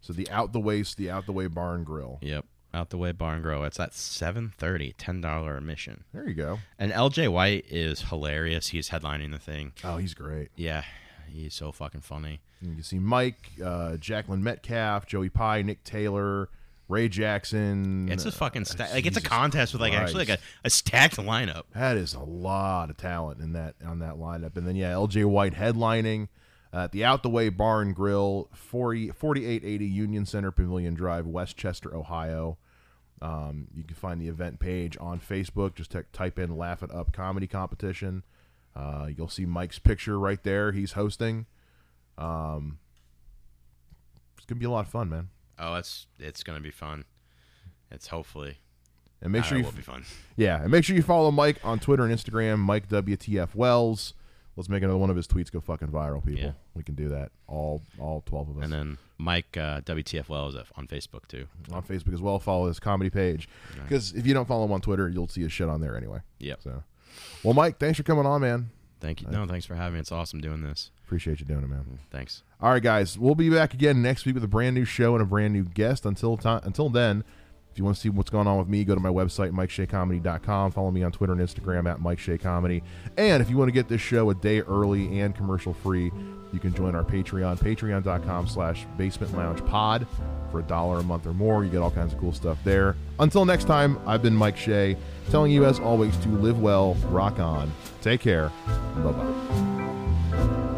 Speaker 2: So the out the way, the out the way bar and grill.
Speaker 3: Yep, out the way bar and grill. It's at 7:30, ten dollar admission.
Speaker 2: There you go.
Speaker 3: And LJ White is hilarious. He's headlining the thing.
Speaker 2: Oh, he's great.
Speaker 3: Yeah, he's so fucking funny.
Speaker 2: You can see Mike, uh, Jacqueline Metcalf, Joey Pye, Nick Taylor, Ray Jackson.
Speaker 3: It's a fucking
Speaker 2: uh,
Speaker 3: sta- like it's a contest with like actually like a, a stacked lineup.
Speaker 2: That is a lot of talent in that on that lineup. And then yeah, LJ White headlining uh, at the Out the Way Bar and Grill, 40, 4880 Union Center Pavilion Drive, Westchester, Ohio. Um, you can find the event page on Facebook. Just te- type in "Laugh It Up Comedy Competition." Uh, you'll see Mike's picture right there. He's hosting. Um, it's gonna be a lot of fun, man.
Speaker 3: Oh, it's it's gonna be fun. It's hopefully.
Speaker 2: And make
Speaker 3: Uh,
Speaker 2: sure
Speaker 3: it
Speaker 2: you
Speaker 3: will be fun.
Speaker 2: Yeah, and make sure you follow Mike on Twitter and Instagram, Mike WTF Wells. Let's make another one of his tweets go fucking viral, people.
Speaker 3: Yeah.
Speaker 2: We can do that. All all twelve of us
Speaker 3: And then Mike uh, WTF Wells on Facebook too.
Speaker 2: on Facebook as well. Follow his comedy page because if you don't follow him on Twitter, you'll see his shit on there anyway.
Speaker 3: Yep.
Speaker 2: So, well, Mike, thanks for coming on, man.
Speaker 3: Thank you. No, thanks for having me. It's awesome doing this.
Speaker 2: Appreciate you doing it, man.
Speaker 3: Thanks.
Speaker 2: All right, guys, we'll be back again next week with a brand new show and a brand new guest. Until time, until then, you want to see what's going on with me, go to my website, MikeSheaComedy.com. Follow me on Twitter and Instagram at Mike Shea Comedy. And if you want to get this show a day early and commercial free, you can join our Patreon, patreon.com slash basement lounge pod for a dollar a month or more. You get all kinds of cool stuff there. Until next time, I've been Mike Shea, telling you as always to live well, rock on, take care, bye bye.